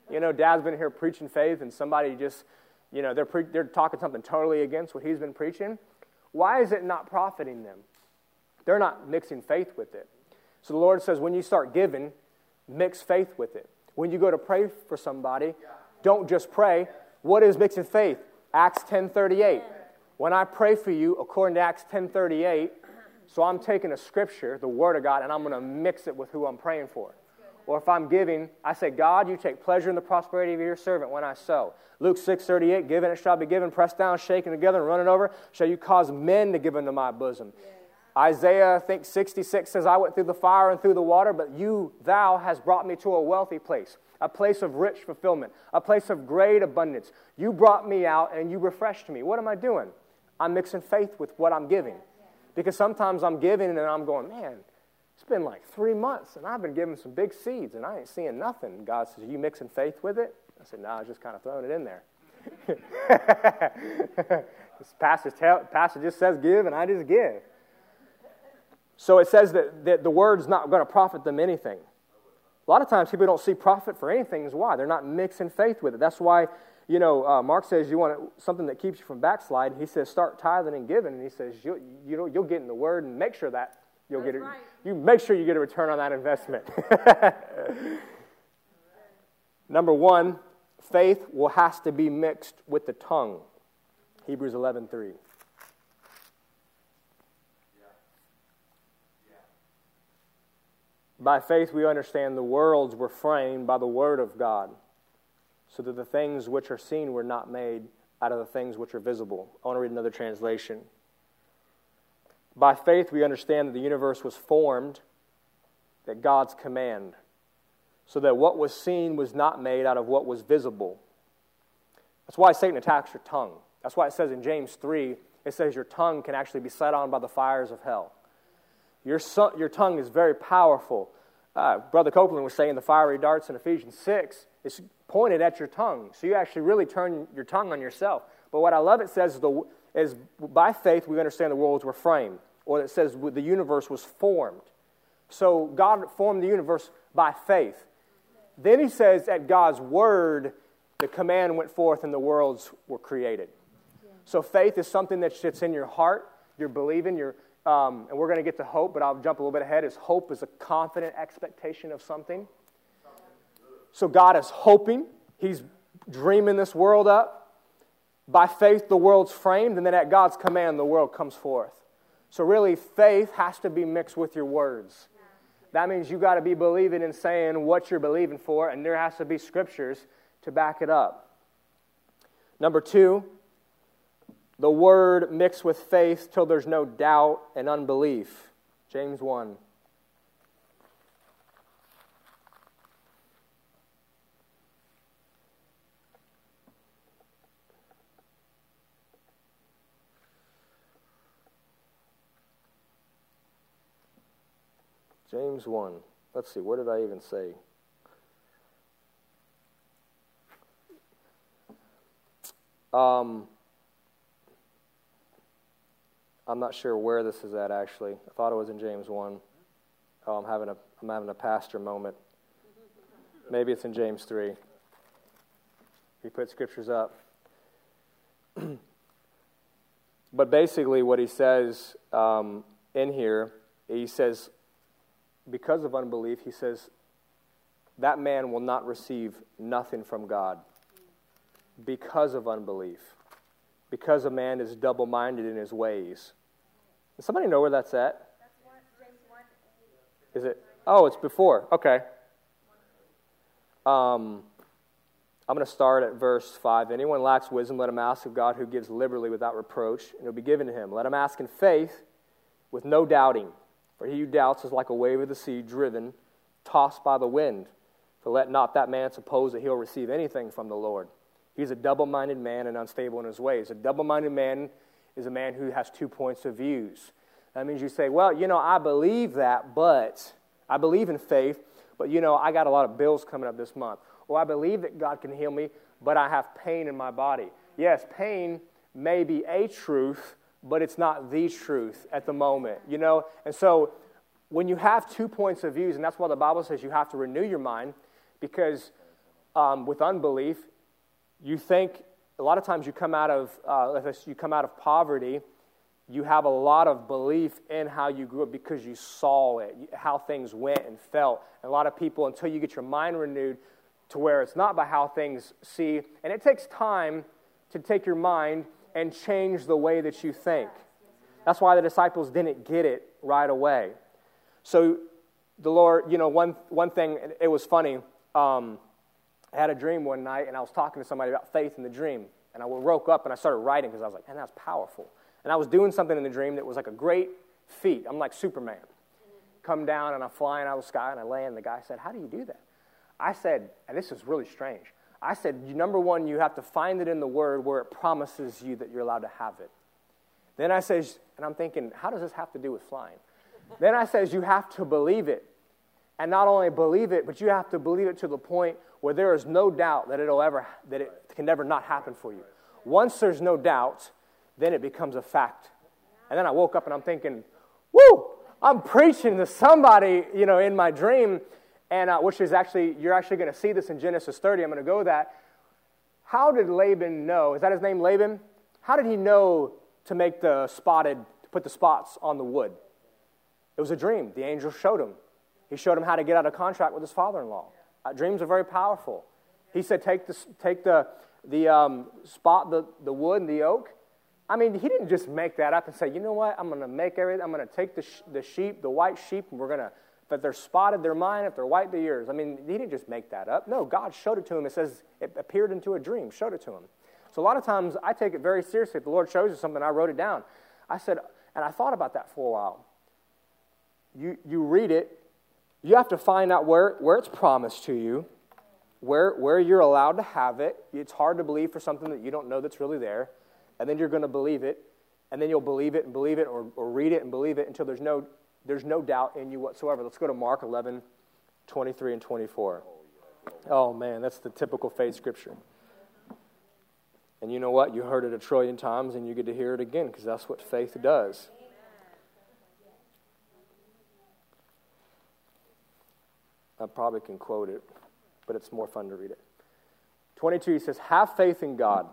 You know, dad's been here preaching faith, and somebody just, you know, they're, pre- they're talking something totally against what he's been preaching. Why is it not profiting them? They're not mixing faith with it. So the Lord says, when you start giving, mix faith with it. When you go to pray for somebody, don't just pray. What is mixing faith? Acts 10:38. When I pray for you, according to Acts 10:38, so I'm taking a scripture, the Word of God, and I'm going to mix it with who I'm praying for. or if I'm giving, I say, God, you take pleasure in the prosperity of your servant when I sow. Luke 6 38, given it shall be given, pressed down, shaken together, and running over, shall you cause men to give into my bosom. Isaiah, I think 66 says, I went through the fire and through the water, but you, thou, has brought me to a wealthy place, a place of rich fulfillment, a place of great abundance. You brought me out and you refreshed me. What am I doing? I'm mixing faith with what I'm giving. Because sometimes I'm giving and I'm going, man, it's been like three months and I've been giving some big seeds and I ain't seeing nothing. God says, Are you mixing faith with it? I said, No, I was just kind of throwing it in there. this passage, tell, just says give and I just give. So it says that, that the word's not going to profit them anything. A lot of times people don't see profit for anything. Is why they're not mixing faith with it. That's why you know uh, Mark says you want something that keeps you from backsliding. He says start tithing and giving, and he says you you know you'll get in the word and make sure that you'll That's get it. Right. You make sure you get a return on that investment. Number one, faith will has to be mixed with the tongue. Hebrews eleven three. By faith, we understand the worlds were framed by the Word of God, so that the things which are seen were not made out of the things which are visible. I want to read another translation. By faith, we understand that the universe was formed at God's command, so that what was seen was not made out of what was visible. That's why Satan attacks your tongue. That's why it says in James 3, it says your tongue can actually be set on by the fires of hell. Your, son, your tongue is very powerful. Uh, Brother Copeland was saying the fiery darts in Ephesians 6 is pointed at your tongue. So you actually really turn your tongue on yourself. But what I love it says is, the, is by faith we understand the worlds were framed, or it says the universe was formed. So God formed the universe by faith. Then he says at God's word, the command went forth and the worlds were created. So faith is something that sits in your heart. You're believing, you're, um, and we're going to get to hope, but I'll jump a little bit ahead. Is hope is a confident expectation of something. So God is hoping. He's dreaming this world up. By faith, the world's framed, and then at God's command, the world comes forth. So really, faith has to be mixed with your words. That means you got to be believing and saying what you're believing for, and there has to be scriptures to back it up. Number two, the word mixed with faith till there's no doubt and unbelief. James 1. James 1. Let's see, where did I even say? Um, I'm not sure where this is at actually. I thought it was in James 1. Oh, I'm having a, I'm having a pastor moment. Maybe it's in James 3. He put scriptures up. but basically, what he says um, in here, he says, because of unbelief, he says, that man will not receive nothing from God because of unbelief because a man is double minded in his ways. Does somebody know where that's at? Is it? Oh, it's before. Okay. Um, I'm going to start at verse 5. Anyone lacks wisdom, let him ask of God who gives liberally without reproach, and it will be given to him. Let him ask in faith with no doubting. For he who doubts is like a wave of the sea driven, tossed by the wind. For let not that man suppose that he'll receive anything from the Lord. He's a double minded man and unstable in his ways. A double minded man is a man who has two points of views. That means you say, well, you know, I believe that, but I believe in faith, but you know, I got a lot of bills coming up this month. Or I believe that God can heal me, but I have pain in my body. Yes, pain may be a truth, but it's not the truth at the moment, you know? And so when you have two points of views, and that's why the Bible says you have to renew your mind, because um, with unbelief, you think a lot of times you come out of uh, you come out of poverty you have a lot of belief in how you grew up because you saw it how things went and felt and a lot of people until you get your mind renewed to where it's not by how things see and it takes time to take your mind and change the way that you think that's why the disciples didn't get it right away so the Lord, you know, one, one thing, it was funny. Um, I had a dream one night, and I was talking to somebody about faith in the dream. And I woke up and I started writing because I was like, man, that's powerful. And I was doing something in the dream that was like a great feat. I'm like Superman. Come down and I'm flying out of the sky and I land. And the guy said, How do you do that? I said, and this is really strange. I said, number one, you have to find it in the word where it promises you that you're allowed to have it. Then I says, and I'm thinking, how does this have to do with flying? then I says, you have to believe it. And not only believe it, but you have to believe it to the point where there is no doubt that it'll ever that it can never not happen for you. Once there's no doubt, then it becomes a fact. And then I woke up and I'm thinking, woo, I'm preaching to somebody, you know, in my dream, and uh, which is actually, you're actually going to see this in Genesis 30. I'm going to go that. How did Laban know? Is that his name, Laban? How did he know to make the spotted, to put the spots on the wood? It was a dream. The angel showed him. He showed him how to get out of contract with his father in law. Uh, dreams are very powerful. He said, Take the, take the, the um, spot, the, the wood and the oak. I mean, he didn't just make that up and say, You know what? I'm going to make everything, I'm going to take the, sh- the sheep, the white sheep, and we're going to, if they're spotted, they're mine. If they're white, they're yours. I mean, he didn't just make that up. No, God showed it to him. It says it appeared into a dream, showed it to him. So a lot of times I take it very seriously. If the Lord shows you something, I wrote it down. I said, and I thought about that for a while. You, you read it, you have to find out where, where it's promised to you, where, where you're allowed to have it. It's hard to believe for something that you don't know that's really there. And then you're going to believe it. And then you'll believe it and believe it or, or read it and believe it until there's no, there's no doubt in you whatsoever. Let's go to Mark 11, 23 and 24. Oh, man, that's the typical faith scripture. And you know what? You heard it a trillion times and you get to hear it again because that's what faith does. I probably can quote it, but it's more fun to read it. 22, he says, Have faith in God.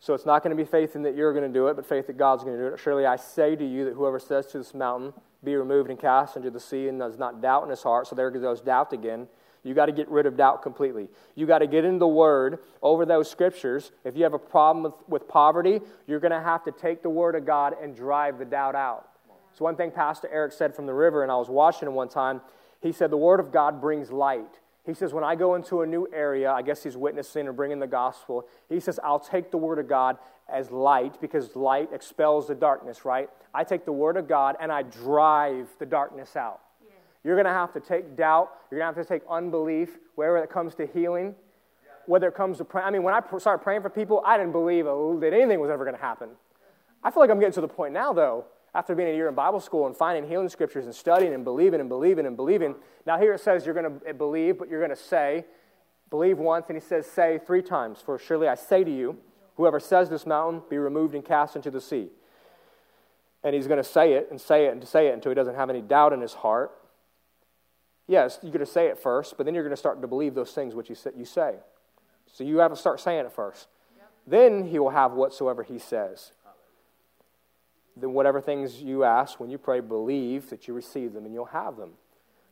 So it's not going to be faith in that you're going to do it, but faith that God's going to do it. Surely I say to you that whoever says to this mountain, Be removed and cast into the sea, and does not doubt in his heart, so there goes doubt again. You got to get rid of doubt completely. You got to get in the Word over those scriptures. If you have a problem with, with poverty, you're going to have to take the Word of God and drive the doubt out. So, one thing Pastor Eric said from the river, and I was watching him one time, he said, The Word of God brings light. He says, When I go into a new area, I guess he's witnessing or bringing the gospel, he says, I'll take the Word of God as light because light expels the darkness, right? I take the Word of God and I drive the darkness out. Yeah. You're going to have to take doubt, you're going to have to take unbelief, wherever it comes to healing, yeah. whether it comes to praying. I mean, when I started praying for people, I didn't believe oh, that anything was ever going to happen. I feel like I'm getting to the point now, though, after being a year in Bible school and finding healing scriptures and studying and believing and believing and believing. Now, here it says you're going to eh, believe, but you're going to say, believe once, and he says, say three times. For surely I say to you, whoever says this mountain, be removed and cast into the sea. And he's going to say it and say it and say it until he doesn't have any doubt in his heart. Yes, you're going to say it first, but then you're going to start to believe those things which you say. So you have to start saying it first. Yep. Then he will have whatsoever he says then whatever things you ask when you pray, believe that you receive them and you'll have them.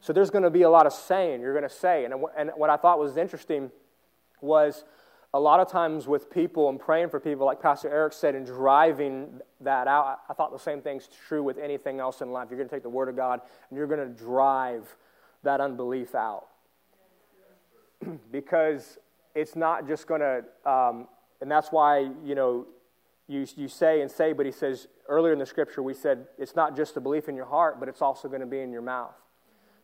So there's going to be a lot of saying you're going to say. And, and what I thought was interesting was a lot of times with people and praying for people, like Pastor Eric said, and driving that out, I thought the same thing's true with anything else in life. You're going to take the Word of God and you're going to drive that unbelief out. because it's not just going to, um, and that's why, you know, you, you say and say, but he says earlier in the scripture, we said it's not just a belief in your heart, but it's also going to be in your mouth.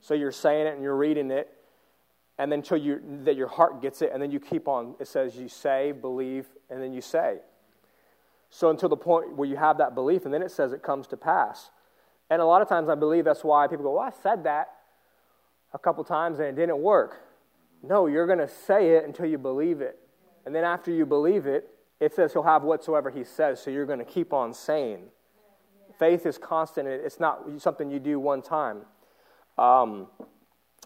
So you're saying it and you're reading it, and then until you, that your heart gets it, and then you keep on. It says you say, believe, and then you say. So until the point where you have that belief, and then it says it comes to pass. And a lot of times I believe that's why people go, Well, I said that a couple times and it didn't work. No, you're going to say it until you believe it. And then after you believe it, it says he'll have whatsoever he says, so you're going to keep on saying. Faith is constant, it's not something you do one time. Um,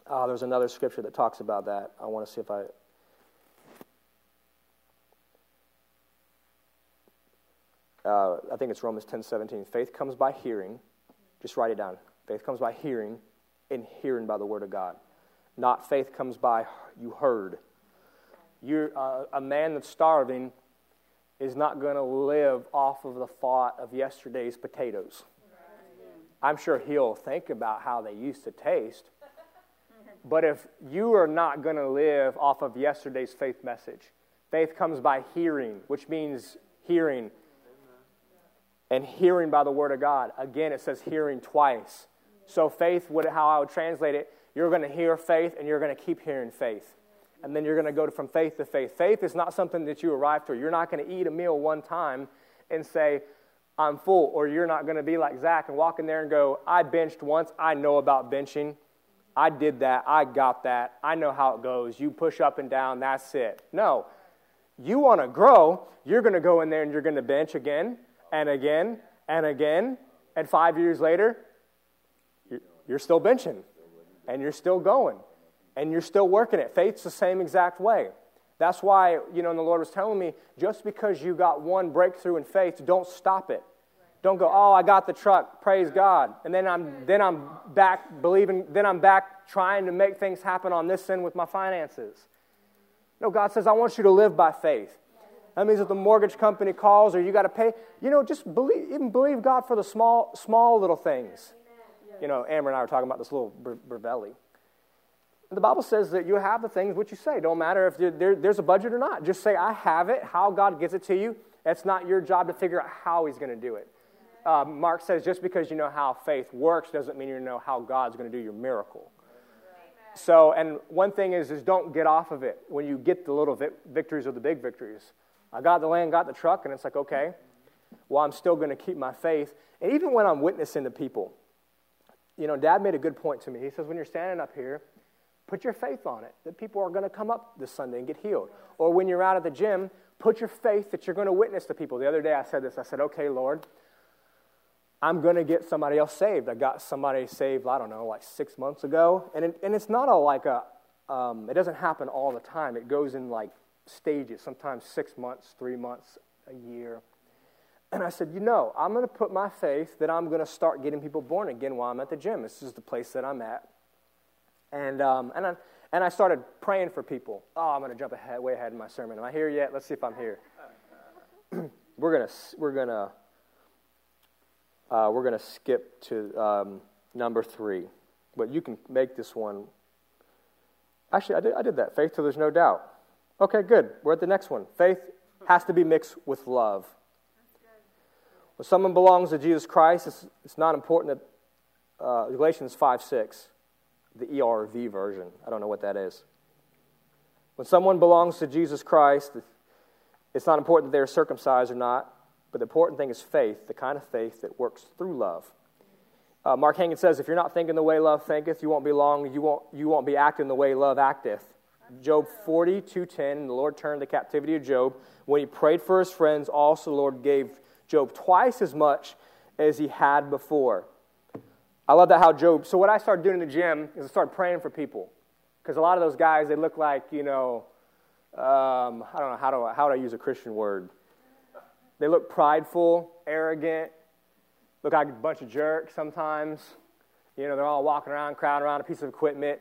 uh, there's another scripture that talks about that. I want to see if I. Uh, I think it's Romans 10 17. Faith comes by hearing. Just write it down. Faith comes by hearing, and hearing by the word of God. Not faith comes by you heard. You're uh, a man that's starving is not going to live off of the thought of yesterday's potatoes. I'm sure he'll think about how they used to taste. But if you are not going to live off of yesterday's faith message, faith comes by hearing, which means hearing. And hearing by the word of God. Again, it says hearing twice. So faith, would, how I would translate it, you're going to hear faith and you're going to keep hearing faith. And then you're going to go from faith to faith. Faith is not something that you arrive to. You're not going to eat a meal one time and say, I'm full. Or you're not going to be like Zach and walk in there and go, I benched once. I know about benching. I did that. I got that. I know how it goes. You push up and down. That's it. No. You want to grow. You're going to go in there and you're going to bench again and again and again. And five years later, you're still benching and you're still going and you're still working it. Faith's the same exact way. That's why, you know, and the Lord was telling me just because you got one breakthrough in faith, don't stop it. Don't go, oh, I got the truck, praise God. And then I'm, then I'm back believing, then I'm back trying to make things happen on this end with my finances. No, God says, I want you to live by faith. That means if the mortgage company calls or you got to pay, you know, just believe, even believe God for the small, small little things. You know, Amber and I were talking about this little Brevelli. The Bible says that you have the things which you say. Don't matter if there, there's a budget or not. Just say, I have it. How God gives it to you, it's not your job to figure out how He's going to do it. Uh, Mark says, just because you know how faith works doesn't mean you know how God's going to do your miracle. So, and one thing is, is don't get off of it when you get the little victories or the big victories. I got the land, got the truck, and it's like, okay, well, I'm still going to keep my faith. And even when I'm witnessing to people, you know, Dad made a good point to me. He says, when you're standing up here, put your faith on it that people are going to come up this Sunday and get healed. Or when you're out at the gym, put your faith that you're going to witness to people. The other day I said this I said, okay, Lord, I'm going to get somebody else saved. I got somebody saved, I don't know, like six months ago. And, it, and it's not a, like a, um, it doesn't happen all the time. It goes in like stages, sometimes six months, three months, a year. And I said, you know, I'm going to put my faith that I'm going to start getting people born again while I'm at the gym. This is the place that I'm at. And, um, and, I, and I started praying for people. Oh, I'm going to jump ahead, way ahead in my sermon. Am I here yet? Let's see if I'm here. we're going to, we're to, uh, we're to skip to um, number three. But you can make this one. Actually, I did, I did that. Faith till there's no doubt. Okay, good. We're at the next one. Faith has to be mixed with love. When someone belongs to Jesus Christ, it's, it's not important that uh, Galatians 5 6, the ERV version. I don't know what that is. When someone belongs to Jesus Christ, it's not important that they're circumcised or not, but the important thing is faith, the kind of faith that works through love. Uh, Mark Hankins says, if you're not thinking the way love thinketh, you won't be long, you won't, you won't be acting the way love acteth. Job 40, 210, the Lord turned the captivity of Job. When he prayed for his friends, also the Lord gave Job twice as much as he had before. I love that how Job, so what I started doing in the gym is I started praying for people. Because a lot of those guys, they look like, you know, um, I don't know, how do, I, how do I use a Christian word? They look prideful, arrogant, look like a bunch of jerks sometimes. You know, they're all walking around, crowding around a piece of equipment.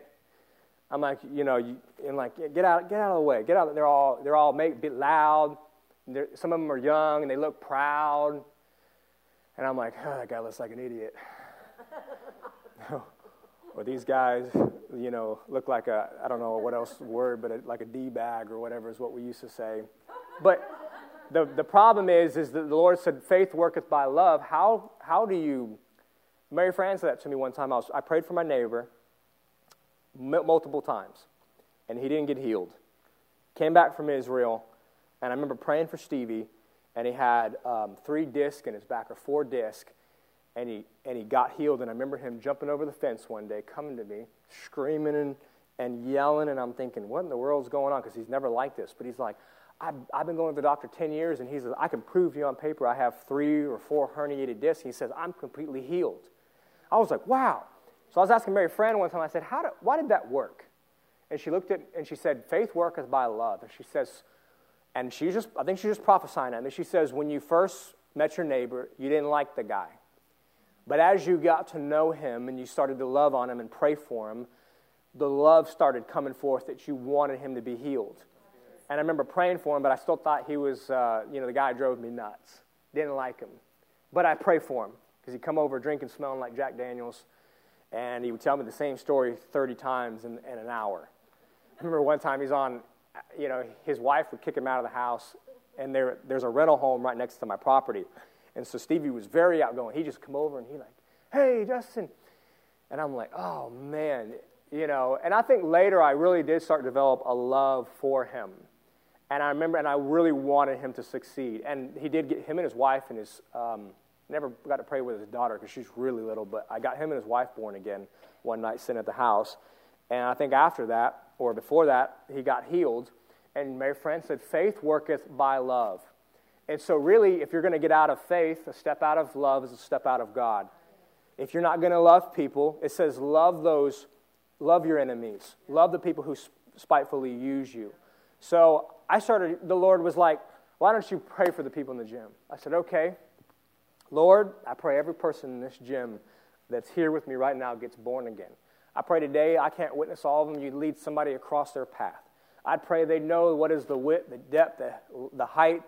I'm like, you know, you, and like, get out, get out of the way, get out. They're all, they're all make bit loud. Some of them are young and they look proud. And I'm like, oh, that guy looks like an idiot. or these guys, you know, look like a, I don't know what else word, but a, like a D bag or whatever is what we used to say. But the, the problem is, is that the Lord said, faith worketh by love. How, how do you, Mary Fran said that to me one time. I, was, I prayed for my neighbor multiple times, and he didn't get healed. Came back from Israel, and I remember praying for Stevie, and he had um, three discs in his back, or four discs, and he, and he got healed. And I remember him jumping over the fence one day, coming to me, screaming and, and yelling, and I'm thinking, what in the world's going on? Because he's never like this. But he's like, I've, I've been going to the doctor 10 years, and he says, I can prove to you on paper I have three or four herniated discs. He says, I'm completely healed. I was like, wow. So I was asking Mary Fran one time, I said, How do, why did that work? And she looked at and she said, Faith worketh by love. And she says, and she just, I think she's just prophesying at me. She says, When you first met your neighbor, you didn't like the guy. But as you got to know him and you started to love on him and pray for him, the love started coming forth that you wanted him to be healed. And I remember praying for him, but I still thought he was, uh, you know, the guy drove me nuts. Didn't like him. But I pray for him. because he'd come over drinking, smelling like Jack Daniels, and he would tell me the same story 30 times in, in an hour. I remember one time he's on, you know, his wife would kick him out of the house, and there, there's a rental home right next to my property. And so Stevie was very outgoing. He just come over and he like, hey, Justin. And I'm like, oh, man, you know. And I think later I really did start to develop a love for him. And I remember, and I really wanted him to succeed. And he did get him and his wife and his, um, never got to pray with his daughter because she's really little, but I got him and his wife born again one night sitting at the house. And I think after that, or before that, he got healed. And Mary Fran said, faith worketh by love. And so, really, if you're going to get out of faith, a step out of love is a step out of God. If you're not going to love people, it says, love those, love your enemies, love the people who spitefully use you. So I started, the Lord was like, why don't you pray for the people in the gym? I said, okay. Lord, I pray every person in this gym that's here with me right now gets born again. I pray today, I can't witness all of them, you lead somebody across their path. I pray they know what is the width, the depth, the, the height,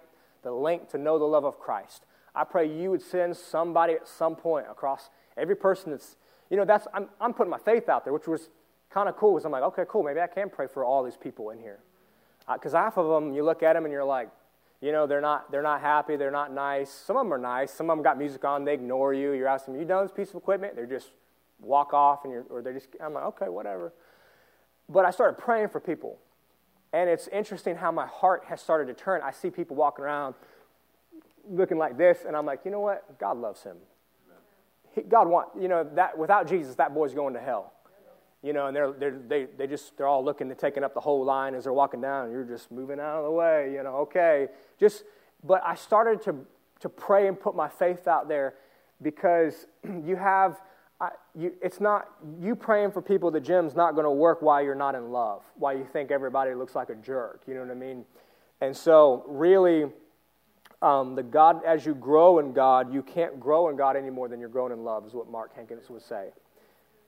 the link to know the love of Christ. I pray you would send somebody at some point across every person that's, you know, that's, I'm, I'm putting my faith out there, which was kind of cool because I'm like, okay, cool, maybe I can pray for all these people in here. Because uh, half of them, you look at them and you're like, you know, they're not, they're not happy, they're not nice. Some of them are nice. Some of them got music on, they ignore you. You're asking you done this piece of equipment? They're just walk off, and you're, or they just, I'm like, okay, whatever. But I started praying for people. And it's interesting how my heart has started to turn. I see people walking around looking like this, and I'm like, you know what? God loves him. He, God want, you know, that without Jesus, that boy's going to hell. You know, and they're, they're, they, they just, they're all looking to taking up the whole line as they're walking down. You're just moving out of the way, you know, okay. Just, but I started to, to pray and put my faith out there because you have, You, it's not, you praying for people at the gym's not going to work while you're not in love, while you think everybody looks like a jerk, you know what I mean? And so, really, um, the God, as you grow in God, you can't grow in God any more than you're growing in love, is what Mark Hankins would say.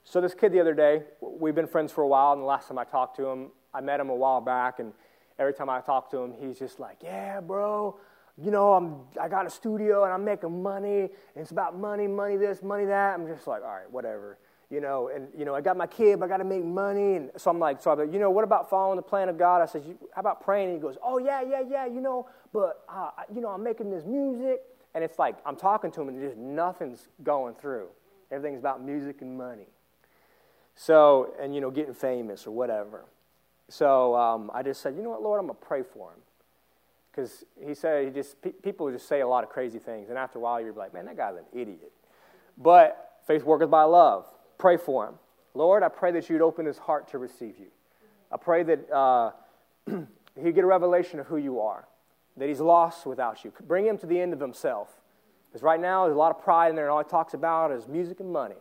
So this kid the other day, we've been friends for a while, and the last time I talked to him, I met him a while back, and every time I talk to him, he's just like, "Yeah, bro, you know, I'm I got a studio and I'm making money, and it's about money, money this, money that." I'm just like, "All right, whatever." You know, and you know, I got my kid, but I got to make money, and so I'm like, so I'm like, you know, what about following the plan of God? I said, how about praying? And he goes, oh yeah, yeah, yeah, you know, but uh, you know, I'm making this music, and it's like I'm talking to him, and just nothing's going through. Everything's about music and money. So, and you know, getting famous or whatever. So um, I just said, you know what, Lord, I'm going to pray for him. Because he said, he just, pe- people just say a lot of crazy things. And after a while, you're like, man, that guy's an idiot. But faith worketh by love. Pray for him. Lord, I pray that you'd open his heart to receive you. I pray that uh, he'd get a revelation of who you are, that he's lost without you. Bring him to the end of himself. Because right now, there's a lot of pride in there, and all he talks about is music and money.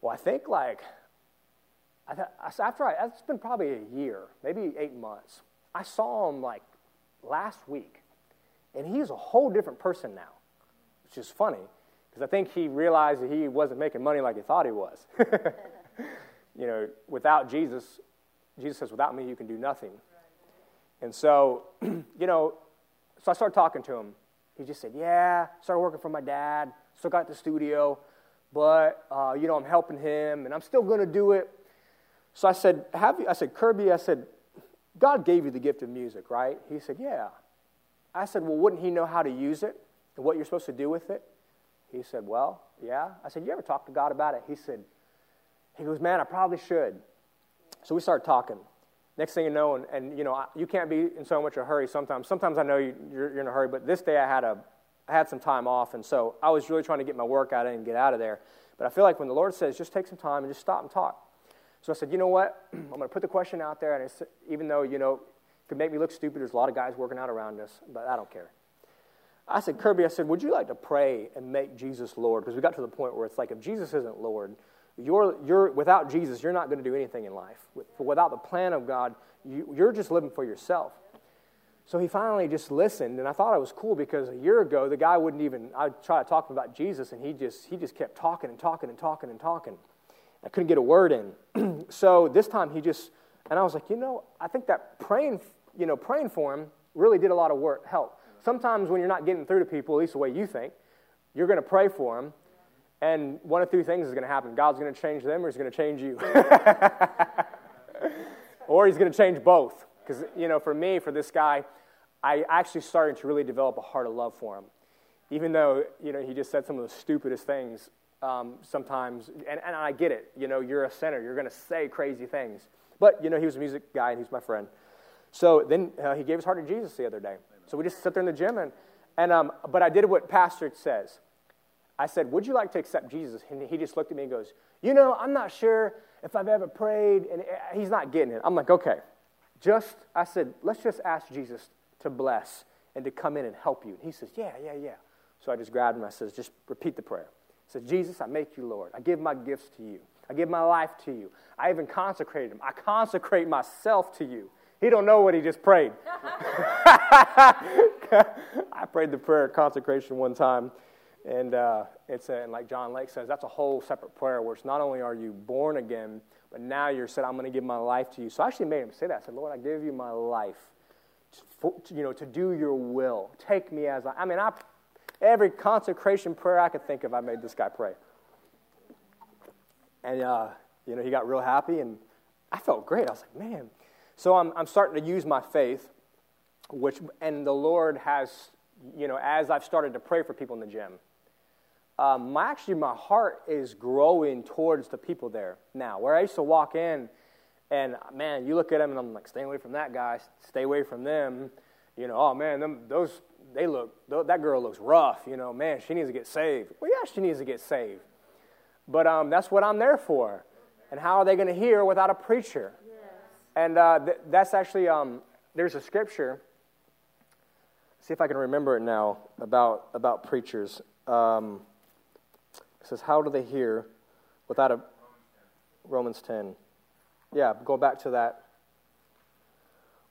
Well, I think like, I th- after I, it's been probably a year, maybe eight months. I saw him like last week, and he's a whole different person now, which is funny because I think he realized that he wasn't making money like he thought he was. you know, without Jesus, Jesus says, without me, you can do nothing. And so, you know, so I started talking to him. He just said, Yeah, started working for my dad, still got the studio but uh, you know I'm helping him, and I'm still going to do it. So I said, "Have you?" I said, "Kirby," I said, "God gave you the gift of music, right?" He said, "Yeah." I said, "Well, wouldn't He know how to use it and what you're supposed to do with it?" He said, "Well, yeah." I said, "You ever talk to God about it?" He said, "He goes, man, I probably should." So we started talking. Next thing you know, and, and you know, you can't be in so much a hurry sometimes. Sometimes I know you, you're, you're in a hurry, but this day I had a I had some time off, and so I was really trying to get my work out and get out of there. But I feel like when the Lord says, just take some time and just stop and talk. So I said, you know what? I'm going to put the question out there, and even though, you know, it could make me look stupid, there's a lot of guys working out around us, but I don't care. I said, Kirby, I said, would you like to pray and make Jesus Lord? Because we got to the point where it's like, if Jesus isn't Lord, you're, you're, without Jesus, you're not going to do anything in life. Without the plan of God, you, you're just living for yourself. So he finally just listened, and I thought it was cool because a year ago the guy wouldn't even. I tried to talk about Jesus, and he just he just kept talking and talking and talking and talking. I couldn't get a word in. so this time he just, and I was like, you know, I think that praying, you know, praying for him really did a lot of work, help. Sometimes when you're not getting through to people, at least the way you think, You're going to pray for them, and one of two things is going to happen God's going to change them, or He's going to change you. or He's going to change both. Because, you know, for me, for this guy, I actually started to really develop a heart of love for him. Even though, you know, he just said some of the stupidest things um, sometimes, and, and I get it. You know, you're a sinner, you're going to say crazy things. But, you know, he was a music guy and he's my friend. So then uh, he gave his heart to Jesus the other day. So we just sit there in the gym, and, and um, but I did what Pastor says. I said, Would you like to accept Jesus? And he just looked at me and goes, You know, I'm not sure if I've ever prayed. And uh, he's not getting it. I'm like, Okay. Just, I said, Let's just ask Jesus to bless and to come in and help you. And he says, Yeah, yeah, yeah. So I just grabbed him. I says, Just repeat the prayer. Said, Jesus, I make you Lord. I give my gifts to you. I give my life to you. I even consecrated him. I consecrate myself to you. He don't know what he just prayed. I prayed the prayer of consecration one time, and uh, it's a, and like John Lake says, that's a whole separate prayer where it's not only are you born again, but now you're said, I'm going to give my life to you. So I actually made him say that. I said, Lord, I give you my life, for, you know, to do your will. Take me as I. I mean, I every consecration prayer I could think of, I made this guy pray. And uh, you know, he got real happy, and I felt great. I was like, man. So I'm, I'm starting to use my faith, which, and the Lord has, you know, as I've started to pray for people in the gym, um, my, actually my heart is growing towards the people there now. Where I used to walk in, and man, you look at them, and I'm like, stay away from that guy, stay away from them. You know, oh man, them, those they look that girl looks rough. You know, man, she needs to get saved. Well, yeah, she needs to get saved, but um, that's what I'm there for. And how are they going to hear without a preacher? And uh, th- that's actually, um, there's a scripture. See if I can remember it now about, about preachers. Um, it says, How do they hear without a. Romans 10. Yeah, go back to that.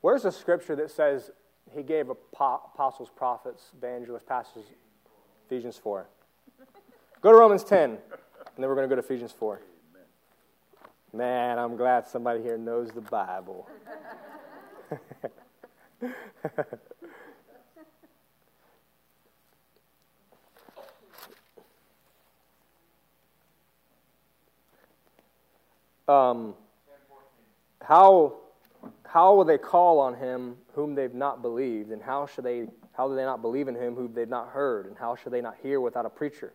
Where's the scripture that says he gave apostles, prophets, evangelists, pastors, Ephesians 4? Go to Romans 10, and then we're going to go to Ephesians 4. Man, I'm glad somebody here knows the Bible. um, how, how will they call on him whom they've not believed? And how should they how do they not believe in him whom they've not heard? And how should they not hear without a preacher?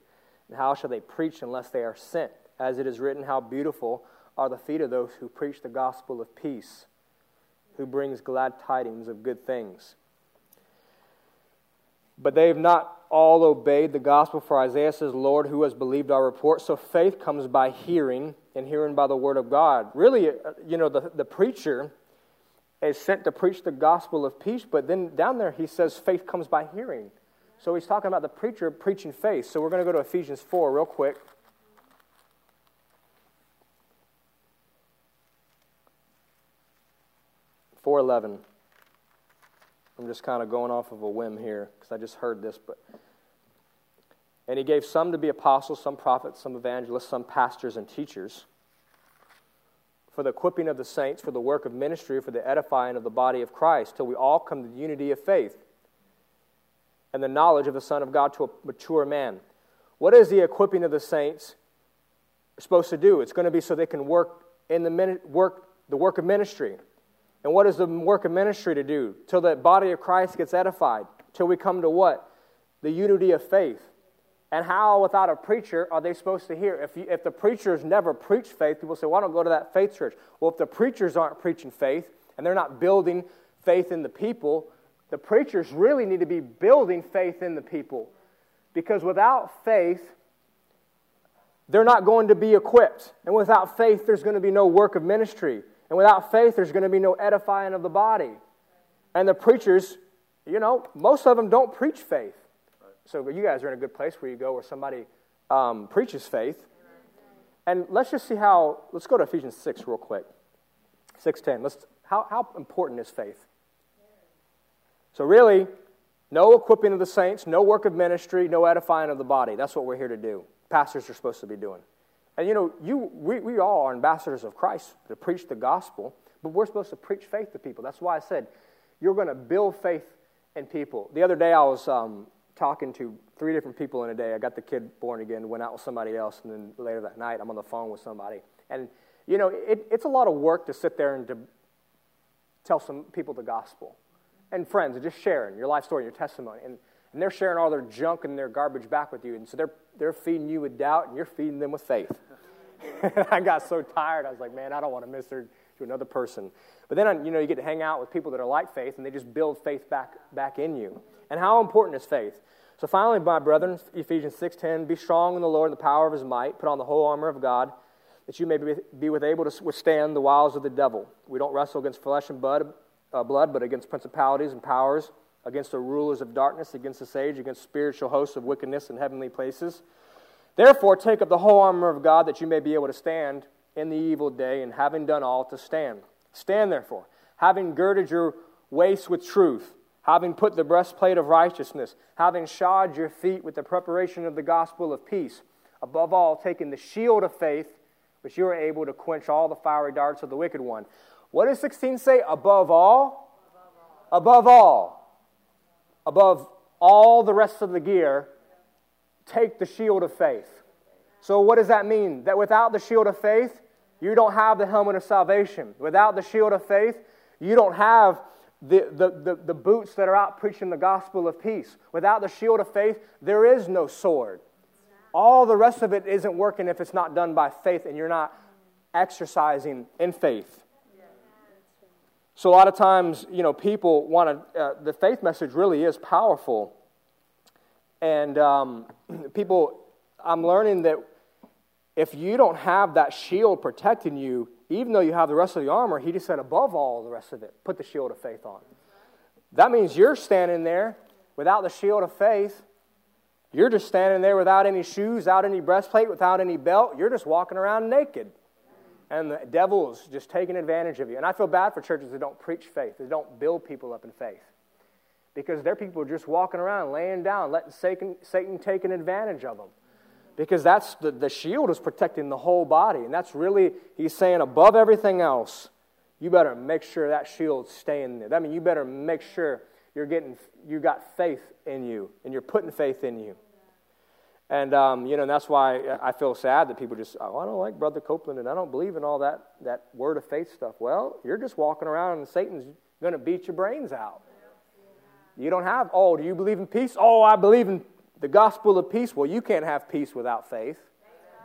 And how shall they preach unless they are sent? As it is written, how beautiful are the feet of those who preach the gospel of peace, who brings glad tidings of good things. But they have not all obeyed the gospel, for Isaiah says, Lord, who has believed our report? So faith comes by hearing, and hearing by the word of God. Really, uh, you know, the, the preacher is sent to preach the gospel of peace, but then down there he says faith comes by hearing. So he's talking about the preacher preaching faith. So we're going to go to Ephesians 4 real quick. 411. I'm just kind of going off of a whim here because I just heard this, but and he gave some to be apostles, some prophets, some evangelists, some pastors and teachers for the equipping of the saints, for the work of ministry, for the edifying of the body of Christ, till we all come to the unity of faith and the knowledge of the Son of God to a mature man. What is the equipping of the saints supposed to do? It's going to be so they can work in the work the work of ministry. And what is the work of ministry to do? Till the body of Christ gets edified. Till we come to what? The unity of faith. And how, without a preacher, are they supposed to hear? If, you, if the preachers never preach faith, people say, well, I don't go to that faith church. Well, if the preachers aren't preaching faith and they're not building faith in the people, the preachers really need to be building faith in the people. Because without faith, they're not going to be equipped. And without faith, there's going to be no work of ministry. And without faith, there's going to be no edifying of the body. And the preachers, you know, most of them don't preach faith. So you guys are in a good place where you go where somebody um, preaches faith. And let's just see how, let's go to Ephesians 6 real quick. 6.10. Let's, how, how important is faith? So really, no equipping of the saints, no work of ministry, no edifying of the body. That's what we're here to do. Pastors are supposed to be doing. And you know, you, we, we all are ambassadors of Christ to preach the gospel, but we're supposed to preach faith to people. That's why I said you're going to build faith in people. The other day I was um, talking to three different people in a day. I got the kid born again, went out with somebody else, and then later that night I'm on the phone with somebody. And, you know, it, it's a lot of work to sit there and to tell some people the gospel. And friends, and just sharing your life story, and your testimony. And, and they're sharing all their junk and their garbage back with you. And so they're, they're feeding you with doubt, and you're feeding them with faith. I got so tired. I was like, man, I don't want to minister to another person. But then, you know, you get to hang out with people that are like faith, and they just build faith back, back in you. And how important is faith? So finally, my brethren, Ephesians 6.10, be strong in the Lord and the power of his might. Put on the whole armor of God, that you may be, be with able to withstand the wiles of the devil. We don't wrestle against flesh and blood, uh, blood, but against principalities and powers, against the rulers of darkness, against the sage, against spiritual hosts of wickedness in heavenly places. Therefore, take up the whole armor of God, that you may be able to stand in the evil day, and having done all, to stand. Stand therefore, having girded your waist with truth having put the breastplate of righteousness, having shod your feet with the preparation of the gospel of peace, above all, taking the shield of faith, which you are able to quench all the fiery darts of the wicked one. What does 16 say? Above all? Above all. Above all the rest of the gear, take the shield of faith. So, what does that mean? That without the shield of faith, you don't have the helmet of salvation. Without the shield of faith, you don't have the, the, the, the, boots that are out preaching the gospel of peace. Without the shield of faith, there is no sword. All the rest of it isn't working if it's not done by faith and you're not exercising in faith. So, a lot of times, you know, people want to, uh, the faith message really is powerful. And um, people, I'm learning that if you don't have that shield protecting you, even though you have the rest of the armor, he just said, above all the rest of it, put the shield of faith on. That means you're standing there without the shield of faith. You're just standing there without any shoes, without any breastplate, without any belt. You're just walking around naked. And the devil's just taking advantage of you. And I feel bad for churches that don't preach faith, that don't build people up in faith. Because their people are just walking around, laying down, letting Satan, Satan take an advantage of them because that's the, the shield is protecting the whole body. And that's really, he's saying, above everything else, you better make sure that shield's staying there. That means you better make sure you're getting, you got faith in you and you're putting faith in you. And, um, you know, and that's why I feel sad that people just, oh, I don't like Brother Copeland and I don't believe in all that, that word of faith stuff. Well, you're just walking around and Satan's going to beat your brains out. You don't have, oh, do you believe in peace? Oh, I believe in the gospel of peace, well, you can't have peace without faith.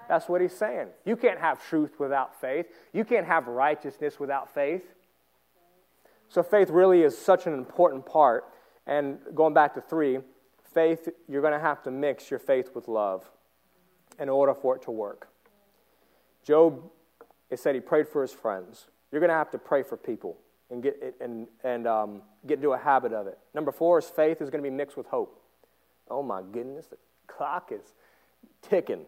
That's what he's saying. You can't have truth without faith. You can't have righteousness without faith. So, faith really is such an important part. And going back to three, faith, you're going to have to mix your faith with love in order for it to work. Job, it said he prayed for his friends. You're going to have to pray for people and get, and, and, um, get into a habit of it. Number four is faith is going to be mixed with hope. Oh my goodness, the clock is ticking.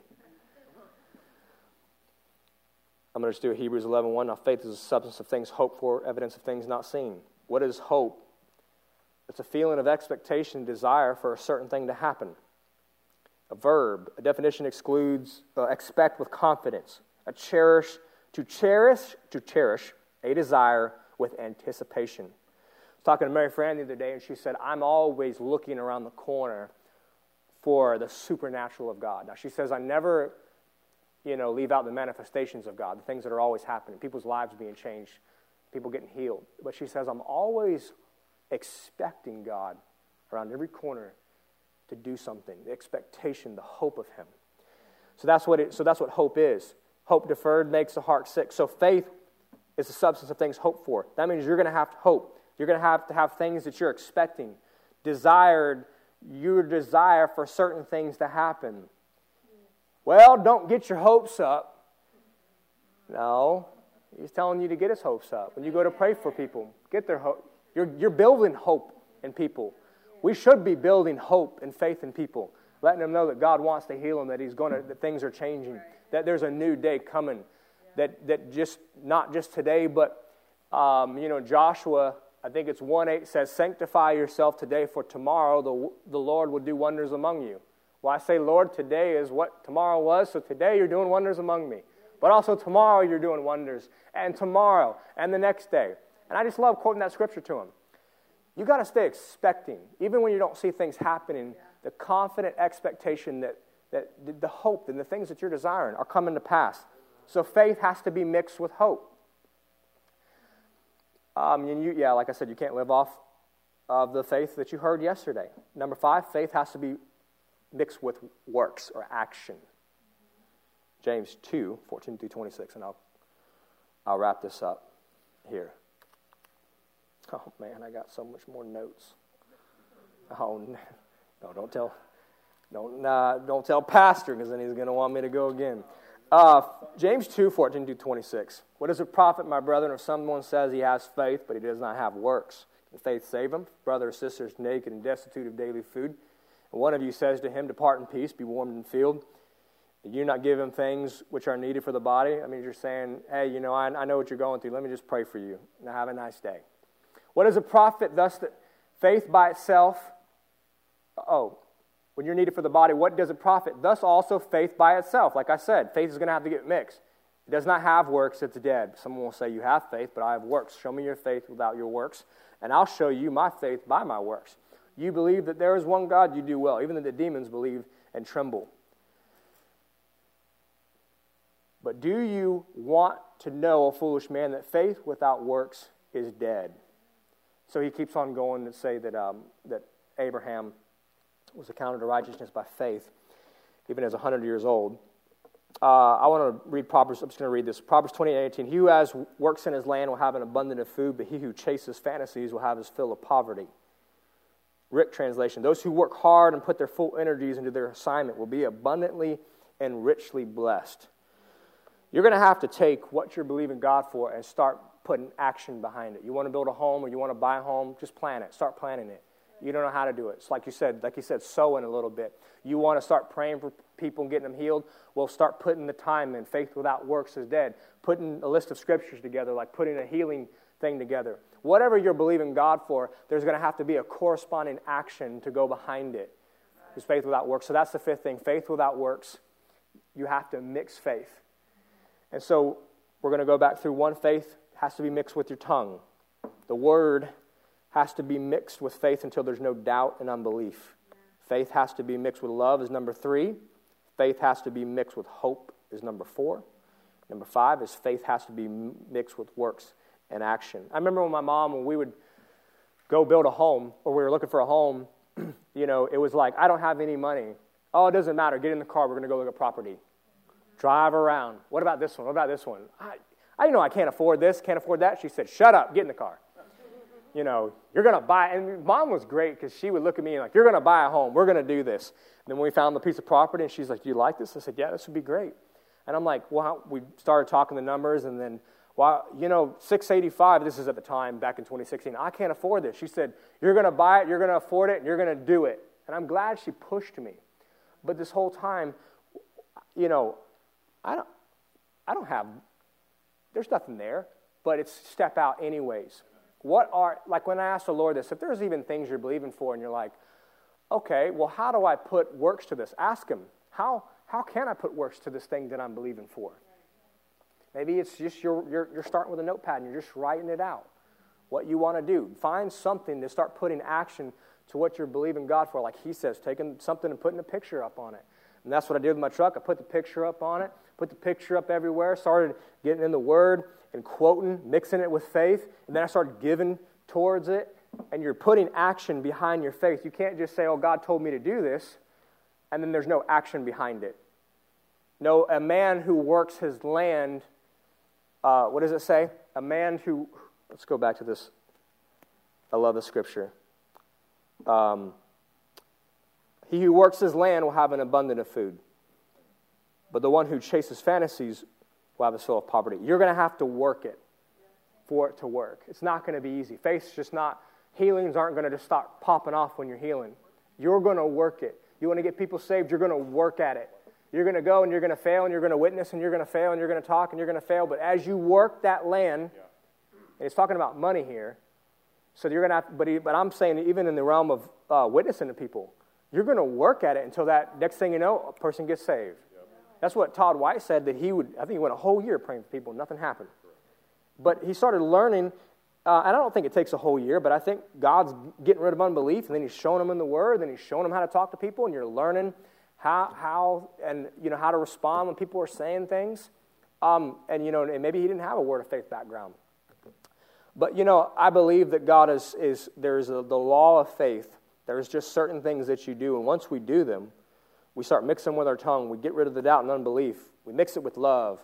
I'm going to just do Hebrews 11 1. Now, faith is the substance of things hoped for, evidence of things not seen. What is hope? It's a feeling of expectation, desire for a certain thing to happen. A verb, a definition excludes uh, expect with confidence. A cherish, to cherish, to cherish a desire with anticipation. I was talking to Mary Fran the other day, and she said, I'm always looking around the corner for the supernatural of God. Now, she says, I never, you know, leave out the manifestations of God, the things that are always happening, people's lives being changed, people getting healed. But she says, I'm always expecting God around every corner to do something, the expectation, the hope of Him. So that's what, it, so that's what hope is. Hope deferred makes the heart sick. So faith is the substance of things hoped for. That means you're going to have to hope. You're going to have to have things that you're expecting, desired your desire for certain things to happen. Well, don't get your hopes up. No, he's telling you to get his hopes up. When you go to pray for people, get their hope. You're, you're building hope in people. We should be building hope and faith in people, letting them know that God wants to heal them, that He's going to, that things are changing, that there's a new day coming, that that just not just today, but um, you know Joshua I think it's 1 8 says, Sanctify yourself today, for tomorrow the, the Lord will do wonders among you. Well, I say, Lord, today is what tomorrow was, so today you're doing wonders among me. But also tomorrow you're doing wonders, and tomorrow, and the next day. And I just love quoting that scripture to him. You got to stay expecting. Even when you don't see things happening the confident expectation that, that the hope and the things that you're desiring are coming to pass. So faith has to be mixed with hope. Um, and you, yeah, like I said, you can't live off of the faith that you heard yesterday. Number five, faith has to be mixed with works or action. James 2, 14 through 26, and I'll, I'll wrap this up here. Oh man, I got so much more notes. Oh no, don't tell, don't don't tell Pastor because then he's going to want me to go again. Uh, James 2, 14 to 26. What does it profit, my brethren, if someone says he has faith, but he does not have works? Can faith save him? Brother or sister is naked and destitute of daily food. And one of you says to him, Depart in peace, be warmed and filled. And you not give him things which are needed for the body. I mean, you're saying, Hey, you know, I, I know what you're going through. Let me just pray for you. Now have a nice day. What does it profit thus that faith by itself? Oh, when you're needed for the body, what does it profit? Thus also faith by itself. Like I said, faith is going to have to get mixed. It does not have works, it's dead. Someone will say, You have faith, but I have works. Show me your faith without your works, and I'll show you my faith by my works. You believe that there is one God, you do well. Even the demons believe and tremble. But do you want to know, a foolish man, that faith without works is dead? So he keeps on going to say that, um, that Abraham was accounted to righteousness by faith, even as 100 years old. Uh, I want to read Proverbs. I'm just going to read this. Proverbs 28 18. He who has works in his land will have an abundance of food, but he who chases fantasies will have his fill of poverty. Rick translation. Those who work hard and put their full energies into their assignment will be abundantly and richly blessed. You're going to have to take what you're believing God for and start putting action behind it. You want to build a home or you want to buy a home, just plan it. Start planning it. You don't know how to do it. It's like you said, like you said, sowing a little bit. You want to start praying for people and getting them healed? Well, start putting the time in. Faith without works is dead. Putting a list of scriptures together, like putting a healing thing together. Whatever you're believing God for, there's going to have to be a corresponding action to go behind it. Is faith without works. So that's the fifth thing. Faith without works. You have to mix faith. And so we're going to go back through one faith has to be mixed with your tongue. The word has to be mixed with faith until there's no doubt and unbelief. Faith has to be mixed with love, is number three. Faith has to be mixed with hope, is number four. Number five is faith has to be mixed with works and action. I remember when my mom, when we would go build a home or we were looking for a home, you know, it was like, I don't have any money. Oh, it doesn't matter. Get in the car. We're going to go look at property. Drive around. What about this one? What about this one? I, I know I can't afford this, can't afford that. She said, Shut up, get in the car you know, you're going to buy, and mom was great because she would look at me and like, you're going to buy a home. We're going to do this. And then when we found the piece of property and she's like, do you like this? I said, yeah, this would be great. And I'm like, well, we started talking the numbers and then, well, you know, 685, this is at the time back in 2016, I can't afford this. She said, you're going to buy it, you're going to afford it, and you're going to do it. And I'm glad she pushed me. But this whole time, you know, I don't, I don't have, there's nothing there, but it's step out anyways. What are, like when I asked the Lord this, if there's even things you're believing for and you're like, okay, well, how do I put works to this? Ask Him, how, how can I put works to this thing that I'm believing for? Maybe it's just you're, you're, you're starting with a notepad and you're just writing it out. What you want to do. Find something to start putting action to what you're believing God for. Like He says, taking something and putting a picture up on it. And that's what I did with my truck. I put the picture up on it, put the picture up everywhere, started getting in the Word, and quoting, mixing it with faith, and then I started giving towards it, and you're putting action behind your faith. You can't just say, Oh, God told me to do this, and then there's no action behind it. No, a man who works his land, uh, what does it say? A man who, let's go back to this. I love the scripture. Um, he who works his land will have an abundance of food. But the one who chases fantasies will have a soul of poverty. You're going to have to work it for it to work. It's not going to be easy. Faith's just not, healings aren't going to just start popping off when you're healing. You're going to work it. You want to get people saved, you're going to work at it. You're going to go and you're going to fail and you're going to witness and you're going to fail and you're going to talk and you're going to fail. But as you work that land, yeah. and it's talking about money here, so you're going to have, but, he, but I'm saying even in the realm of uh, witnessing to people, you're going to work at it until that next thing you know, a person gets saved. That's what Todd White said that he would, I think he went a whole year praying for people, nothing happened. But he started learning Uh, and I don't think it takes a whole year, but I think God's getting rid of unbelief, and then He's showing them in the Word, and He's showing them how to talk to people, and you're learning how, how and you know how to respond when people are saying things. Um, and you know, and maybe he didn't have a word of faith background. But you know, I believe that God is is there's a, the law of faith. There's just certain things that you do, and once we do them, we start mixing with our tongue. We get rid of the doubt and unbelief. We mix it with love.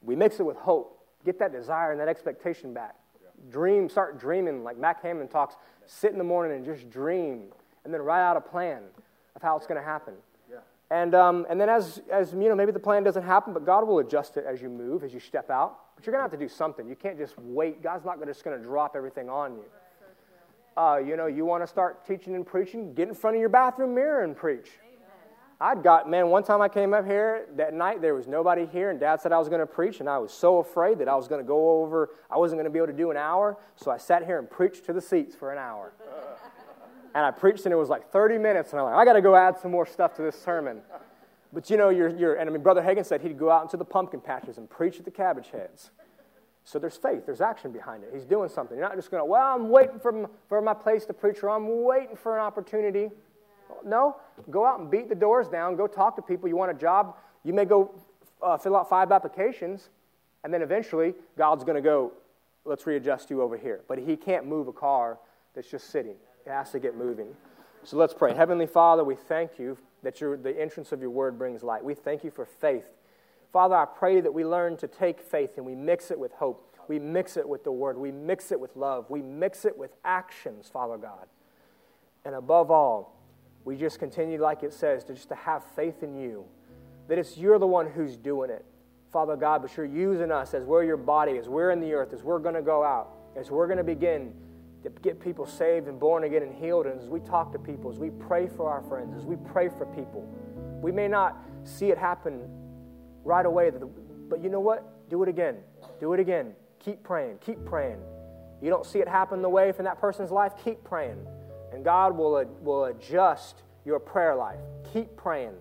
We mix it with hope. Get that desire and that expectation back. Dream, start dreaming like Mac Hammond talks. Sit in the morning and just dream, and then write out a plan of how it's going to happen. And, um, and then as, as, you know, maybe the plan doesn't happen, but God will adjust it as you move, as you step out. But you're going to have to do something. You can't just wait. God's not just going to drop everything on you. Uh, you know, you want to start teaching and preaching, get in front of your bathroom mirror and preach. I'd got, man, one time I came up here that night, there was nobody here, and dad said I was going to preach, and I was so afraid that I was going to go over, I wasn't going to be able to do an hour, so I sat here and preached to the seats for an hour. and I preached, and it was like 30 minutes, and I'm like, I got to go add some more stuff to this sermon. But you know, you're, you're, and I mean, Brother Hagin said he'd go out into the pumpkin patches and preach at the cabbage heads. So there's faith, there's action behind it. He's doing something. You're not just going to, well, I'm waiting for, for my place to preach, or I'm waiting for an opportunity. No, go out and beat the doors down. Go talk to people. You want a job? You may go uh, fill out five applications, and then eventually God's going to go, let's readjust you over here. But He can't move a car that's just sitting, it has to get moving. So let's pray. Heavenly Father, we thank you that your, the entrance of your word brings light. We thank you for faith. Father, I pray that we learn to take faith and we mix it with hope. We mix it with the word. We mix it with love. We mix it with actions, Father God. And above all, we just continue, like it says, to just to have faith in you, that it's you're the one who's doing it, Father God, but you're using us as we're your body, as we're in the earth, as we're going to go out, as we're going to begin to get people saved and born again and healed. And as we talk to people, as we pray for our friends, as we pray for people, we may not see it happen right away, but you know what? Do it again. Do it again. Keep praying. Keep praying. You don't see it happen the way from that person's life, keep praying. And God will, will adjust your prayer life. Keep praying.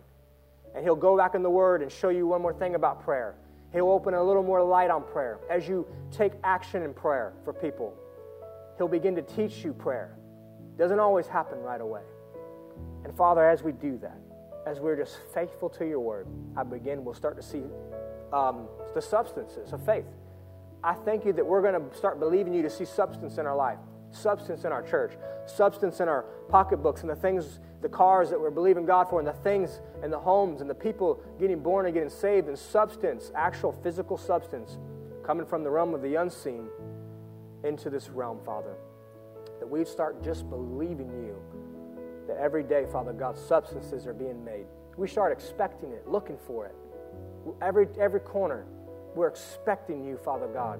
And He'll go back in the Word and show you one more thing about prayer. He'll open a little more light on prayer as you take action in prayer for people. He'll begin to teach you prayer. Doesn't always happen right away. And Father, as we do that, as we're just faithful to your word, I begin, we'll start to see um, the substances of faith. I thank you that we're going to start believing you to see substance in our life substance in our church, substance in our pocketbooks, and the things, the cars that we're believing God for, and the things and the homes and the people getting born and getting saved, and substance, actual physical substance, coming from the realm of the unseen into this realm, Father. That we start just believing you that every day, Father God, substances are being made. We start expecting it, looking for it. Every, every corner, we're expecting you, Father God.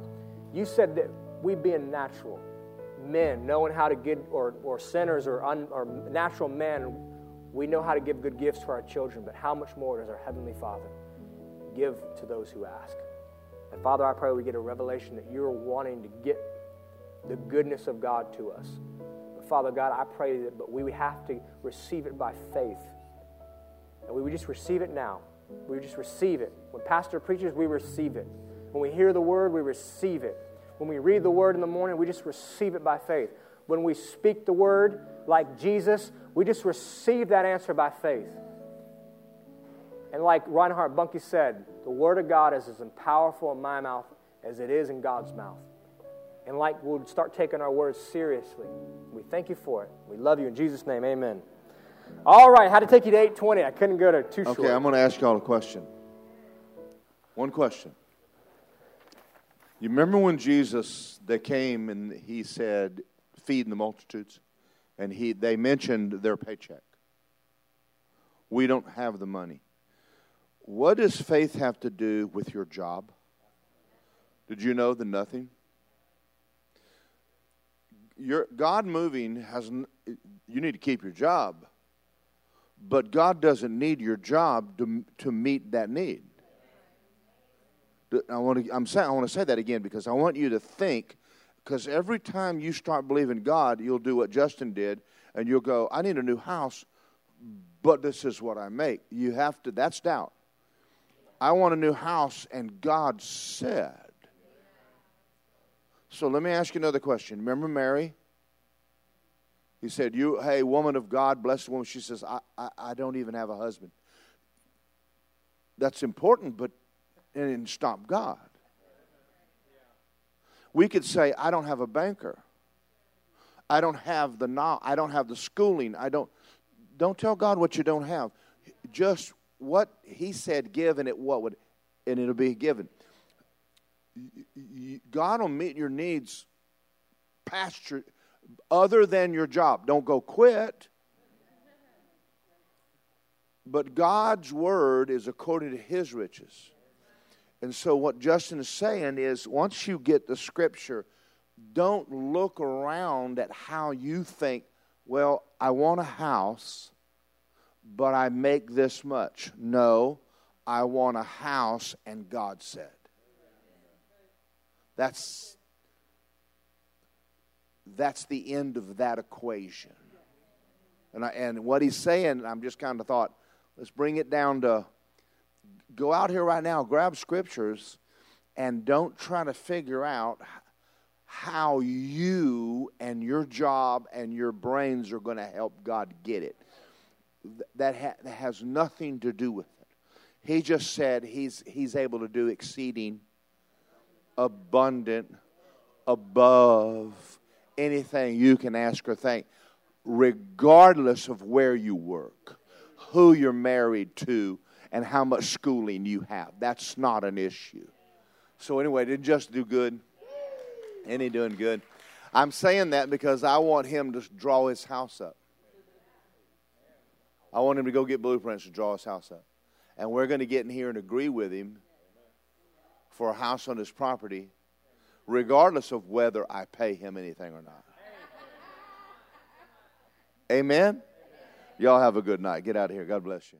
You said that we being natural, men, knowing how to give, or, or sinners or, un, or natural men, we know how to give good gifts to our children, but how much more does our Heavenly Father give to those who ask? And Father, I pray we get a revelation that you're wanting to get the goodness of God to us. But Father God, I pray that but we have to receive it by faith. And we would just receive it now. We just receive it. When Pastor preaches, we receive it. When we hear the word, we receive it. When we read the word in the morning, we just receive it by faith. When we speak the word like Jesus, we just receive that answer by faith. And like Reinhard Bonnke said, the word of God is as powerful in my mouth as it is in God's mouth. And like we'll start taking our words seriously. We thank you for it. We love you in Jesus' name. Amen. All right, how to take you to 820. I couldn't go to too okay, short. Okay, I'm going to ask y'all a question. One question. You remember when Jesus they came and he said, "Feed the multitudes," and he they mentioned their paycheck. We don't have the money. What does faith have to do with your job? Did you know the nothing? Your God moving has you need to keep your job, but God doesn't need your job to to meet that need. I want to, I'm saying, I want to say that again because I want you to think, because every time you start believing God, you'll do what Justin did, and you'll go, I need a new house, but this is what I make. You have to, that's doubt. I want a new house, and God said. So let me ask you another question. Remember Mary? He said, "You, hey, woman of God, blessed woman." She says, "I, I, I don't even have a husband." That's important, but it didn't stop God. We could say, "I don't have a banker. I don't have the I don't have the schooling. I don't." Don't tell God what you don't have. Just what He said, give, and it what would, and it'll be given. God will meet your needs past your, other than your job. Don't go quit. But God's word is according to his riches. And so, what Justin is saying is once you get the scripture, don't look around at how you think, well, I want a house, but I make this much. No, I want a house, and God said. That's that's the end of that equation. And, I, and what he's saying, I'm just kind of thought, let's bring it down to go out here right now, grab scriptures, and don't try to figure out how you and your job and your brains are going to help God get it. That, ha- that has nothing to do with it. He just said he's, he's able to do exceeding abundant above anything you can ask or think, regardless of where you work, who you're married to, and how much schooling you have. That's not an issue. So, anyway, did just do good? Ain't he doing good? I'm saying that because I want him to draw his house up. I want him to go get blueprints to draw his house up. And we're going to get in here and agree with him for a house on his property, regardless of whether I pay him anything or not. Amen? Y'all have a good night. Get out of here. God bless you.